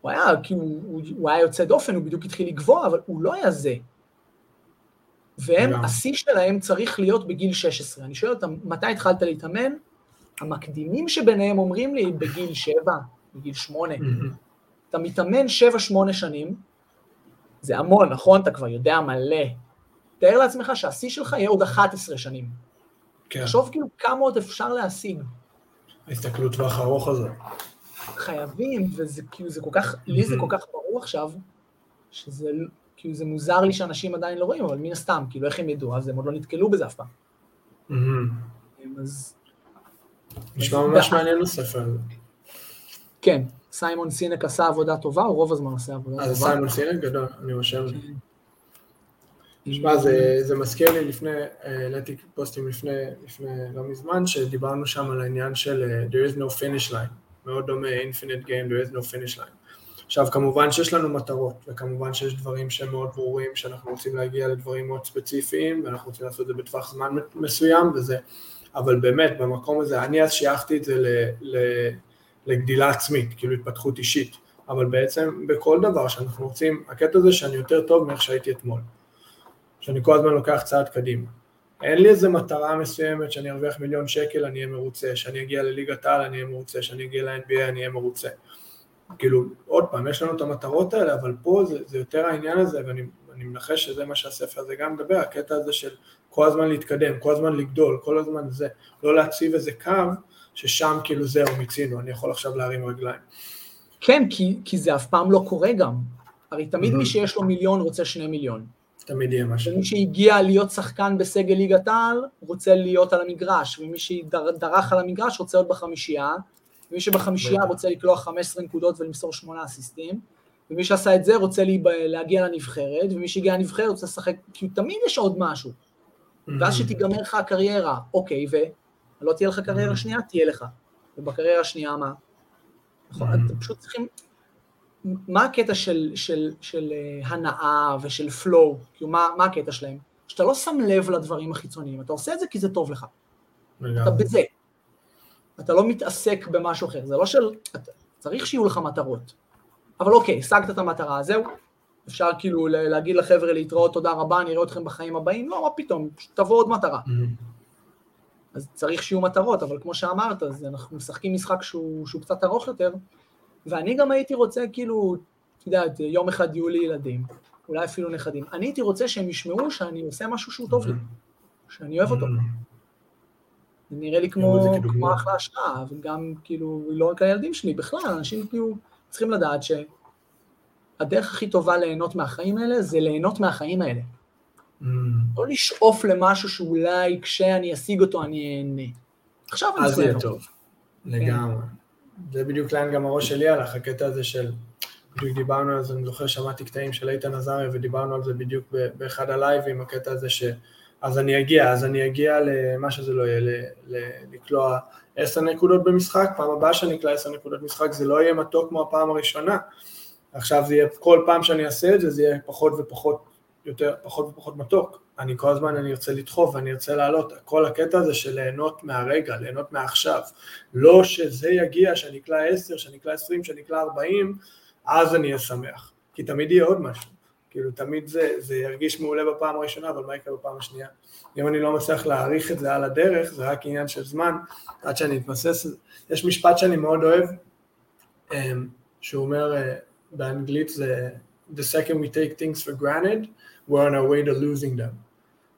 הוא היה, כאילו, הוא, הוא היה יוצא דופן, הוא בדיוק התחיל לגבוה, אבל הוא לא היה זה. והם, השיא שלהם צריך להיות בגיל 16. אני שואל אותם, מתי התחלת להתאמן? המקדימים שביניהם אומרים לי, בגיל 7, בגיל 8. אתה מתאמן 7-8 שנים, זה המון, נכון? אתה כבר יודע מלא. תאר לעצמך שהשיא שלך יהיה עוד 11 שנים. כן. תחשוב כאילו כמה עוד אפשר להשיג. ההסתכלות טווח ארוך הזה. חייבים, וזה כאילו, זה כל כך, לי זה כל כך ברור עכשיו, שזה, כאילו, זה מוזר לי שאנשים עדיין לא רואים, אבל מן הסתם, כאילו, איך הם ידעו? אז הם עוד לא נתקלו בזה אף פעם. אז... נשמע ממש מעניין הספר כן, סיימון סינק עשה עבודה טובה, הוא רוב הזמן עושה עבודה טובה. אז סיימון סינק גדול, אני רושם. תשמע, זה, זה מזכיר לי לפני, העליתי פוסטים לפני, לפני לא מזמן, שדיברנו שם על העניין של there is no finish line. מאוד דומה, infinite game, there is no finish line. עכשיו, כמובן שיש לנו מטרות, וכמובן שיש דברים שהם מאוד ברורים, שאנחנו רוצים להגיע לדברים מאוד ספציפיים, ואנחנו רוצים לעשות את זה בטווח זמן מסוים, וזה, אבל באמת, במקום הזה, אני אז שייכתי את זה ל, ל, לגדילה עצמית, כאילו התפתחות אישית, אבל בעצם בכל דבר שאנחנו רוצים, הקטע הזה שאני יותר טוב מאיך שהייתי אתמול, שאני כל הזמן לוקח צעד קדימה. אין לי איזה מטרה מסוימת שאני ארוויח מיליון שקל, אני אהיה מרוצה, שאני אגיע לליגת העל, אני אהיה מרוצה, שאני אגיע ל-NBA, אני אהיה מרוצה. כאילו, עוד פעם, יש לנו את המטרות האלה, אבל פה זה, זה יותר העניין הזה, ואני מנחש שזה מה שהספר הזה גם מדבר, הקטע הזה של כל הזמן להתקדם, כל הזמן לגדול, כל הזמן זה, לא להציב איזה קו ששם כאילו זהו, מיצינו, אני יכול עכשיו להרים רגליים. כן, כי, כי זה אף פעם לא קורה גם. הרי תמיד mm-hmm. מי שיש לו מיליון רוצה שני מיליון. תמיד יהיה משהו. ומי שהגיע להיות שחקן בסגל ליגת העל, רוצה להיות על המגרש, ומי שדרך על המגרש רוצה להיות בחמישייה, ומי שבחמישייה רוצה לקלוע 15 נקודות ולמסור 8 אסיסטים, ומי שעשה את זה רוצה להגיע לנבחרת, ומי שהגיע לנבחרת רוצה לשחק, כי תמיד יש עוד משהו. ואז שתיגמר לך הקריירה, אוקיי, ולא תהיה לך קריירה שנייה, תהיה לך. ובקריירה השנייה מה? נכון, אתם פשוט צריכים, מה הקטע של, של, של uh, הנאה ושל flow? כאילו, מה, מה הקטע שלהם? שאתה לא שם לב לדברים החיצוניים, אתה עושה את זה כי זה טוב לך. אתה בזה. אתה לא מתעסק במשהו אחר. זה לא של... אתה, צריך שיהיו לך מטרות. אבל אוקיי, השגת את המטרה, זהו. אפשר כאילו להגיד לחבר'ה להתראות, תודה רבה, אני אראה אתכם בחיים הבאים. לא, מה פתאום, תבוא עוד מטרה. Mm-hmm. אז צריך שיהיו מטרות, אבל כמו שאמרת, אז אנחנו משחקים משחק שהוא, שהוא קצת ארוך יותר, ואני גם הייתי רוצה כאילו, את יודעת, יום אחד יהיו לי ילדים, אולי אפילו נכדים. אני הייתי רוצה שהם ישמעו שאני עושה משהו שהוא טוב לי, שאני אוהב אותו. זה נראה לי כמו, כמו אחלה השראה, וגם כאילו, לא רק הילדים שלי, בכלל, אנשים כאילו צריכים לדעת שהדרך הכי טובה ליהנות מהחיים האלה זה ליהנות מהחיים האלה. לא לשאוף למשהו שאולי כשאני אשיג אותו אני אהנה. עכשיו אני צריך. אז יהיה טוב, לגמרי. זה בדיוק לאן גם הראש שלי הלך, הקטע הזה של, בדיוק דיברנו על זה, אני זוכר שמעתי קטעים של איתן עזריה ודיברנו על זה בדיוק באחד הלייבים, הקטע הזה ש... אז אני אגיע, אז אני אגיע למה שזה לא יהיה, לקלוע עשר נקודות במשחק, פעם הבאה שאני אקלע עשר נקודות במשחק זה לא יהיה מתוק כמו הפעם הראשונה, עכשיו זה יהיה, כל פעם שאני אעשה את זה, זה יהיה פחות ופחות, יותר, פחות ופחות מתוק. אני כל הזמן אני ארצה לדחוף ואני ארצה לעלות, כל הקטע הזה של ליהנות מהרגע, ליהנות מעכשיו, לא שזה יגיע, שאני אקלע 10, שאני אקלע 20, שאני אקלע 40, אז אני אהיה שמח, כי תמיד יהיה עוד משהו, כאילו תמיד זה, זה ירגיש מעולה בפעם הראשונה, אבל מה יקרה בפעם השנייה? אם אני לא מצליח להעריך את זה על הדרך, זה רק עניין של זמן, עד שאני אתמסס, יש משפט שאני מאוד אוהב, אמ, שהוא אומר, באנגלית זה The second we take things for granted, we're on our way to losing them.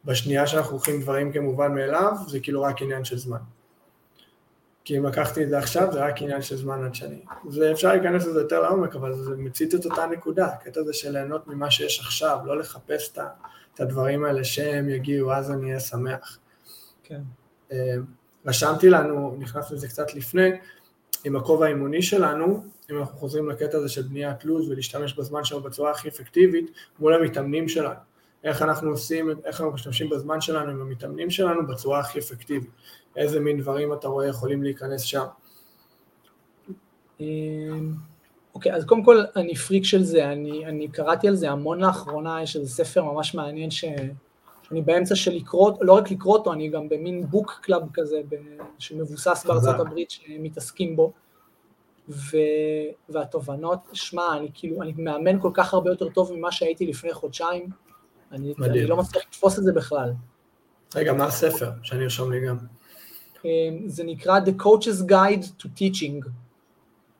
בשנייה שאנחנו לוקחים דברים כמובן מאליו, זה כאילו רק עניין של זמן. כי אם לקחתי את זה עכשיו, זה רק עניין של זמן עד שני. ואפשר להיכנס לזה יותר לעומק, אבל זה מצית את אותה נקודה, הקטע הזה של ליהנות ממה שיש עכשיו, לא לחפש את הדברים האלה שהם יגיעו, אז אני אהיה שמח. כן. אה, רשמתי לנו, נכנסנו לזה קצת לפני, עם הכובע האימוני שלנו, אם אנחנו חוזרים לקטע הזה של בניית לו"ז ולהשתמש בזמן שלנו בצורה הכי אפקטיבית מול המתאמנים שלנו. איך אנחנו עושים, איך אנחנו משתמשים בזמן שלנו עם המתאמנים שלנו בצורה הכי אפקטיבית. איזה מין דברים אתה רואה יכולים להיכנס שם. אמ, אוקיי, אז קודם כל אני פריק של זה, אני, אני קראתי על זה המון לאחרונה, יש איזה ספר ממש מעניין ש, שאני באמצע של לקרוא, לא רק לקרוא אותו, אני גם במין book club כזה, שמבוסס בארצות הברית, שמתעסקים בו. ו... והתובנות, שמע, אני כאילו, אני מאמן כל כך הרבה יותר טוב ממה שהייתי לפני חודשיים, אני, אני לא מצליח לתפוס את זה בכלל. רגע, מה הספר? שאני ארשום לי גם. אמ, זה נקרא The Coach's Guide to Teaching.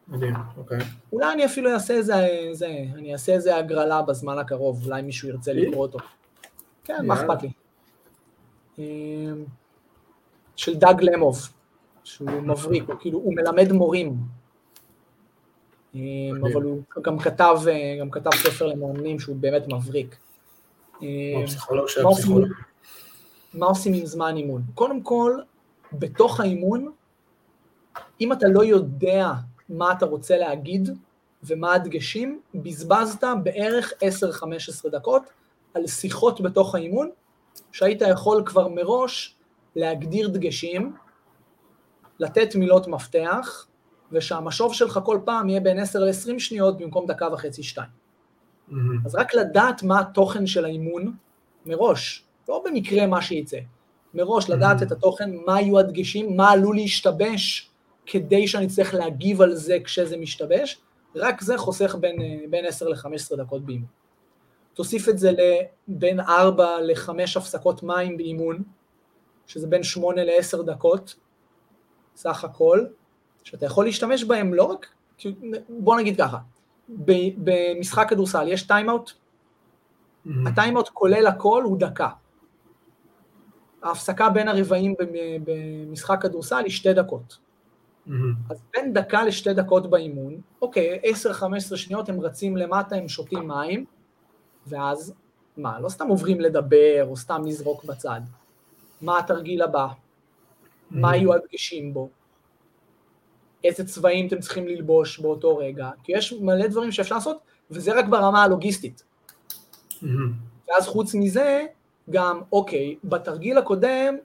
מדהים, אוקיי. אולי אני אפילו אעשה איזה, איזה, אני אעשה איזה הגרלה בזמן הקרוב, אולי מישהו ירצה לקרוא אותו. כן, מה אכפת לי. אמ, של דאג למוב, שהוא מבריק, הוא כאילו, הוא מלמד מורים. אמ, אבל הוא גם כתב, אה, גם כתב ספר למאמנים שהוא באמת מבריק. אמ, מה עושים עם זמן אימון? קודם כל, בתוך האימון, אם אתה לא יודע מה אתה רוצה להגיד ומה הדגשים, בזבזת בערך 10-15 דקות על שיחות בתוך האימון, שהיית יכול כבר מראש להגדיר דגשים, לתת מילות מפתח, ושהמשוב שלך כל פעם יהיה בין 10 ל-20 שניות במקום דקה וחצי, שתיים. Mm-hmm. אז רק לדעת מה התוכן של האימון מראש, לא במקרה מה שייצא, מראש לדעת mm-hmm. את התוכן, מה יהיו הדגשים, מה עלול להשתבש כדי שאני צריך להגיב על זה כשזה משתבש, רק זה חוסך בין, אה, בין 10 ל-15 דקות באימון. תוסיף את זה לבין 4 ל-5 הפסקות מים באימון, שזה בין 8 ל-10 דקות, סך הכל, שאתה יכול להשתמש בהם לא רק, בוא נגיד ככה, במשחק כדורסל יש טיימאוט, mm-hmm. הטיימאוט כולל הכל הוא דקה. ההפסקה בין הרבעים במשחק כדורסל היא שתי דקות. Mm-hmm. אז בין דקה לשתי דקות באימון, אוקיי, 10-15 שניות הם רצים למטה, הם שותים מים, ואז מה, לא סתם עוברים לדבר או סתם לזרוק בצד. מה התרגיל הבא? Mm-hmm. מה יהיו הדגשים בו? איזה צבעים אתם צריכים ללבוש באותו רגע, כי יש מלא דברים שאפשר לעשות, וזה רק ברמה הלוגיסטית. Mm-hmm. ואז חוץ מזה, גם, אוקיי, בתרגיל הקודם,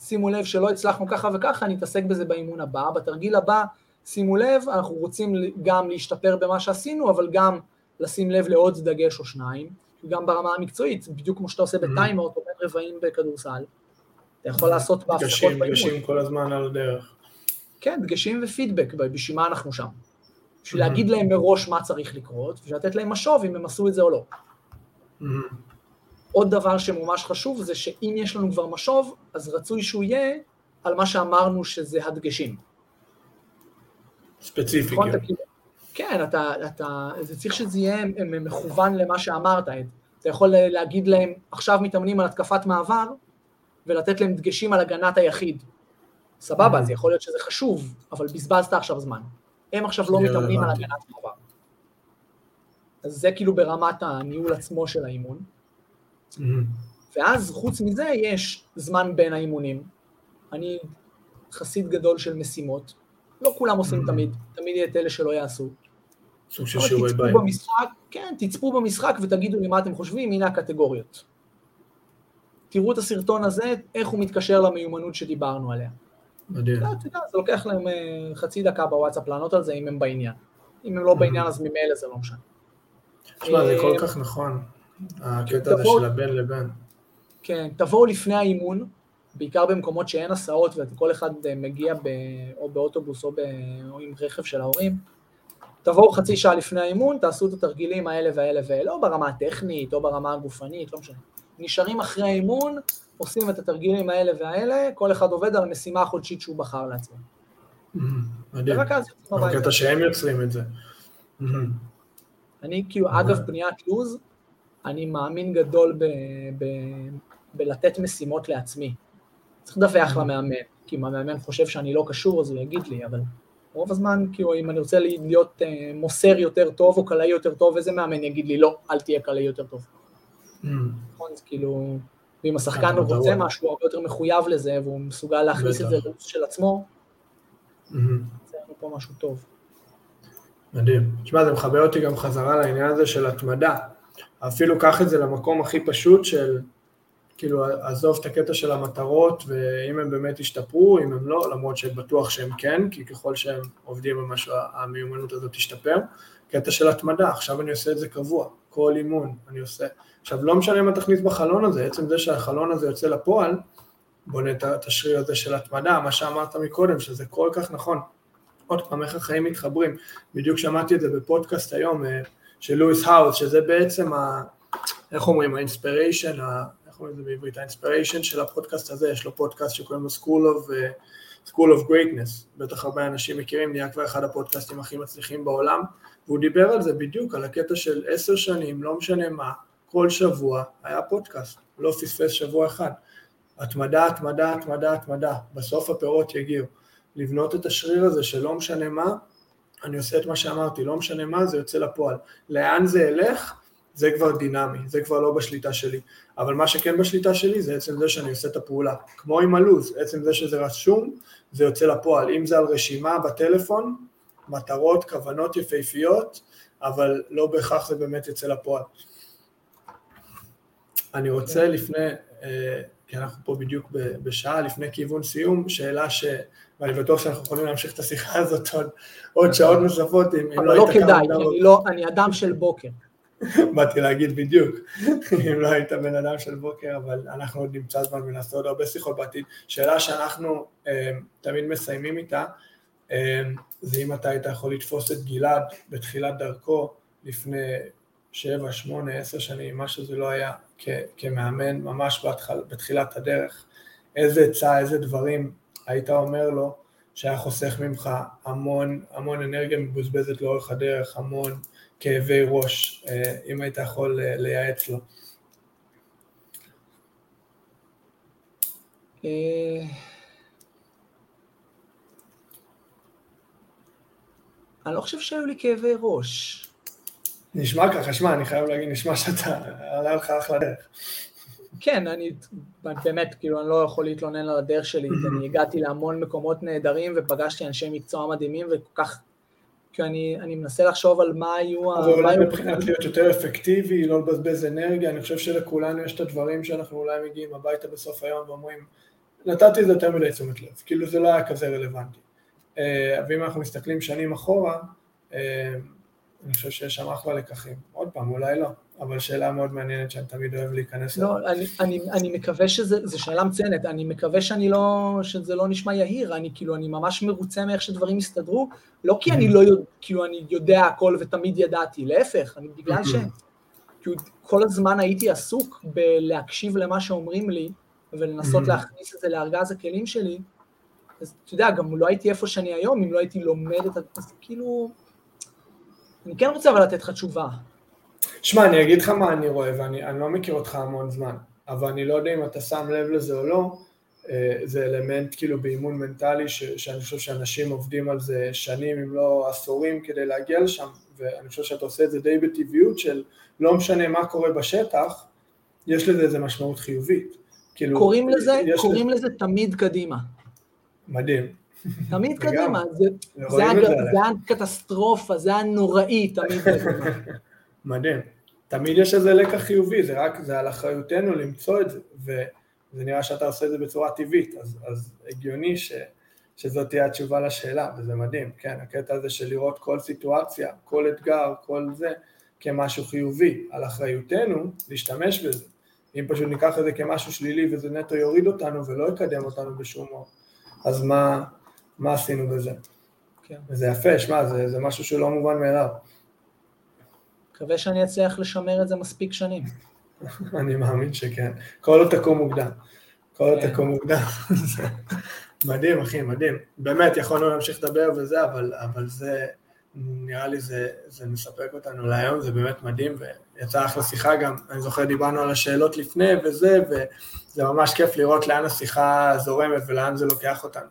שימו לב שלא הצלחנו ככה וככה, אני אתעסק בזה באימון הבא. בתרגיל הבא, שימו לב, אנחנו רוצים גם להשתפר במה שעשינו, אבל גם לשים לב לעוד דגש או שניים, גם ברמה המקצועית, בדיוק כמו שאתה עושה mm-hmm. בטיימאוט או בין רבעים בכדורסל, אתה יכול לעשות בהפסקות באימון. דגשים כל הזמן על הדרך. כן, דגשים ופידבק, בשביל מה אנחנו שם. בשביל להגיד להם מראש מה צריך לקרות, ולתת להם משוב אם הם עשו את זה או לא. עוד דבר שממש חשוב זה שאם יש לנו כבר משוב, אז רצוי שהוא יהיה על מה שאמרנו שזה הדגשים. ספציפי, נכון, כן. כן, אתה, אתה, זה צריך שזה יהיה מכוון למה שאמרת. אתה יכול להגיד להם, עכשיו מתאמנים על התקפת מעבר, ולתת להם דגשים על הגנת היחיד. סבבה, זה יכול להיות שזה חשוב, אבל בזבזת עכשיו זמן. הם עכשיו לא מתאמנים על הגנת מעבר. אז זה כאילו ברמת הניהול עצמו של האימון. ואז חוץ מזה יש זמן בין האימונים. אני חסיד גדול של משימות, לא כולם עושים תמיד, תמיד יהיה את אלה שלא יעשו. סוג של שיעורי בית. כן, תצפו במשחק ותגידו לי מה אתם חושבים, הנה הקטגוריות. תראו את הסרטון הזה, איך הוא מתקשר למיומנות שדיברנו עליה. מדהים. אתה יודע, זה לוקח להם אה, חצי דקה בוואטסאפ לענות על זה אם הם בעניין. אם הם לא בעניין אז ממילא זה לא משנה. תשמע, זה כל אה, כך נכון, הקטע הזה של הבין לבין. כן, תבואו לפני האימון, בעיקר במקומות שאין הסעות וכל אחד אה, מגיע ב, או באוטובוס או, ב, או עם רכב של ההורים, תבואו חצי שעה לפני האימון, תעשו את התרגילים האלה והאלה והאלה, או ברמה הטכנית, או ברמה הגופנית, לא משנה. נשארים אחרי האימון, עושים את התרגילים האלה והאלה, כל אחד עובד על המשימה החודשית שהוא בחר לעצמו. מדהים. יוצאים הביתה. בקטע שהם יוצרים את זה. אני כאילו, אגב בניית לו"ז, אני מאמין גדול בלתת משימות לעצמי. צריך לדווח למאמן, כי אם המאמן חושב שאני לא קשור אז הוא יגיד לי, אבל רוב הזמן, כאילו, אם אני רוצה להיות אה, מוסר יותר טוב או קלעי יותר טוב, איזה מאמן יגיד לי, לא, אל תהיה קלעי יותר טוב. נכון, אז כאילו, ואם השחקן רוצה משהו, הוא הרבה יותר מחויב לזה, והוא מסוגל להכניס את זה לרוץ של עצמו. זה לנו פה משהו טוב. מדהים. תשמע, זה מחבר אותי גם חזרה לעניין הזה של התמדה. אפילו קח את זה למקום הכי פשוט של, כאילו, עזוב את הקטע של המטרות, ואם הם באמת ישתפרו, אם הם לא, למרות שבטוח שהם כן, כי ככל שהם עובדים על משהו, המיומנות הזאת תשתפר. קטע של התמדה, עכשיו אני עושה את זה קבוע, כל אימון אני עושה. עכשיו, לא משנה מה תכניס בחלון הזה, עצם זה שהחלון הזה יוצא לפועל, בונה את השריר הזה של התמדה, מה שאמרת מקודם, שזה כל כך נכון. עוד פעם, איך החיים מתחברים. בדיוק שמעתי את זה בפודקאסט היום אה, של לואיס האוס, שזה בעצם, ה, איך אומרים, ה inspiration, איך אומרים את זה בעברית, ה inspiration של הפודקאסט הזה, יש לו פודקאסט שקוראים לו School of, uh, School of Greatness, בטח הרבה אנשים מכירים, נהיה כבר אחד הפודקאסטים הכי מצליחים בעולם, והוא דיבר על זה בדיוק, על הקטע של עשר שנים, לא משנה מה, כל שבוע היה פודקאסט, לא פספס שבוע אחד. התמדה, התמדה, התמדה, התמדה, בסוף הפירות יגיעו. לבנות את השריר הזה שלא משנה מה, אני עושה את מה שאמרתי, לא משנה מה, זה יוצא לפועל. לאן זה ילך, זה כבר דינמי, זה כבר לא בשליטה שלי. אבל מה שכן בשליטה שלי זה עצם זה שאני עושה את הפעולה. כמו עם הלו"ז, עצם זה שזה רשום, זה יוצא לפועל. אם זה על רשימה בטלפון, מטרות, כוונות יפהפיות, אבל לא בהכרח זה באמת יצא לפועל. אני רוצה לפני, אה, כי אנחנו פה בדיוק בשעה, לפני כיוון סיום, שאלה ש... ואני בטוח שאנחנו יכולים להמשיך את השיחה הזאת עוד, עוד שעות נוספות, אם, אם לא, לא היית... כדאי, אני, לא, אני אדם של בוקר. *laughs* באתי להגיד בדיוק, *laughs* אם לא היית בן אדם של בוקר, אבל אנחנו עוד נמצא זמן ונעשה עוד הרבה שיחות בעתיד. שאלה שאנחנו אה, תמיד מסיימים איתה, זה אם אתה היית יכול לתפוס את גלעד בתחילת דרכו, לפני שבע, שמונה, עשר שנים, מה שזה לא היה, כמאמן, ממש בהתחל, בתחילת הדרך, איזה עצה, איזה דברים היית אומר לו שהיה חוסך ממך המון, המון אנרגיה מבוזבזת לאורך הדרך, המון כאבי ראש, אה, אם היית יכול אה, לייעץ לו. אני לא חושב שהיו לי כאבי ראש. נשמע ככה, שמע, אני חייב להגיד, נשמע שאתה, עלה לך אחלה דרך. כן, אני באמת, כאילו, אני לא יכול להתלונן על הדרך שלי, אני הגעתי להמון מקומות נהדרים ופגשתי אנשי מקצוע מדהימים וכל כך, כי אני, אני מנסה לחשוב על מה היו... אבל אולי מבחינת להיות יותר אפקטיבי, לא לבזבז אנרגיה, אני חושב שלכולנו יש את הדברים שאנחנו אולי מגיעים הביתה בסוף היום ואומרים, נתתי לזה יותר מדי תשומת לב, כאילו זה לא היה כזה רלוונטי. אה, ואם אנחנו מסתכלים שנים אחורה, אה, אני חושב שיש שם אחלה לקחים. עוד פעם, אולי לא, אבל שאלה מאוד מעניינת שאני תמיד אוהב להיכנס לא, אליה. אני, אני, אני מקווה שזה, זו שאלה מצוינת, אני מקווה שאני לא, שזה לא נשמע יהיר, אני כאילו, אני ממש מרוצה מאיך שדברים הסתדרו, לא כי אני לא יודע, כאילו אני יודע הכל ותמיד ידעתי, להפך, אני בגלל ש... כאילו, כל הזמן הייתי עסוק בלהקשיב למה שאומרים לי, ולנסות להכניס את זה לארגז הכלים שלי, אז אתה יודע, גם לא הייתי איפה שאני היום, אם לא הייתי לומד את ה... אז כאילו... אני כן רוצה אבל לתת לך תשובה. שמע, אני אגיד לך מה אני רואה, ואני לא מכיר אותך המון זמן, אבל אני לא יודע אם אתה שם לב לזה או לא, אה, זה אלמנט כאילו באימון מנטלי, ש, שאני חושב שאנשים עובדים על זה שנים אם לא עשורים כדי להגיע לשם, ואני חושב שאתה עושה את זה די בטבעיות של לא משנה מה קורה בשטח, יש לזה איזה משמעות חיובית. כאילו, קוראים לזה, קוראים לזה תמיד קדימה. מדהים. תמיד קדימה, זה, זה, הקטסטרופה, זה הנוראי, תמיד קדימה. *laughs* מדהים. תמיד יש איזה לקח חיובי, זה רק, זה על אחריותנו למצוא את זה, וזה נראה שאתה עושה את זה בצורה טבעית, אז, אז הגיוני ש, שזאת תהיה התשובה לשאלה, וזה מדהים, כן, הקטע הזה של לראות כל סיטואציה, כל אתגר, כל זה, כמשהו חיובי, על אחריותנו להשתמש בזה. אם פשוט ניקח את זה כמשהו שלילי וזה נטו יוריד אותנו ולא יקדם אותנו בשום מור, אז מה, מה עשינו בזה? כן. וזה יפה, שמע, זה, זה משהו שלא מובן מאליו. מקווה שאני אצליח לשמר את זה מספיק שנים. *laughs* אני מאמין שכן. כל עוד תקום מוקדם. כל עוד כן. תקום מוקדם. *laughs* מדהים, אחי, מדהים. באמת, יכולנו להמשיך לדבר וזה, אבל, אבל זה, נראה לי זה, זה מספק אותנו להיום, זה באמת מדהים, ויצאה אחלה שיחה גם, אני זוכר דיברנו על השאלות לפני וזה, וזה ממש כיף לראות לאן השיחה זורמת ולאן זה לוקח אותנו.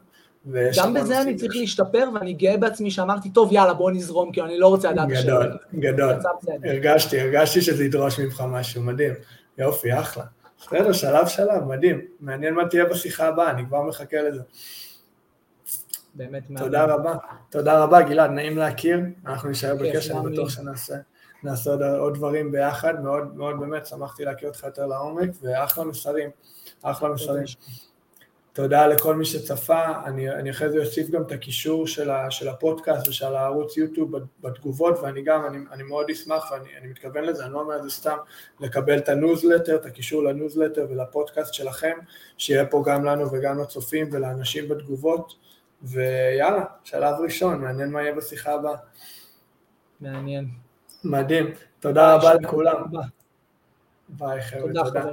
גם בזה אני צריך להשתפר, ואני גאה בעצמי שאמרתי, טוב, יאללה, בוא נזרום, כי אני לא רוצה לדעת השאלות. גדול, גדול. הרגשתי, הרגשתי שזה ידרוש ממך משהו, מדהים. יופי, אחלה. בסדר, שלב שלב, מדהים. מעניין מה תהיה בשיחה הבאה, אני כבר מחכה לזה. באמת מעניין. תודה רבה. תודה רבה, גלעד, נעים להכיר. אנחנו נשאר בקשר, אני בטוח שנעשה נעשה עוד, עוד דברים ביחד. מאוד מאוד באמת שמחתי להכיר אותך יותר לעומק, ואחלה מסרים. אחלה מסרים. תודה לכל מי שצפה, אני, אני אחרי זה אוסיף גם את הקישור של, ה, של הפודקאסט ושל הערוץ יוטיוב בתגובות ואני גם, אני, אני מאוד אשמח ואני מתכוון לזה, אני לא אומר את זה סתם, לקבל את הניוזלטר, את הקישור לניוזלטר ולפודקאסט שלכם, שיהיה פה גם לנו וגם לצופים ולאנשים בתגובות, ויאללה, שלב ראשון, מעניין מה יהיה בשיחה הבאה. מעניין. מדהים, תודה רבה לכולם. ביי חבר'ה, תודה.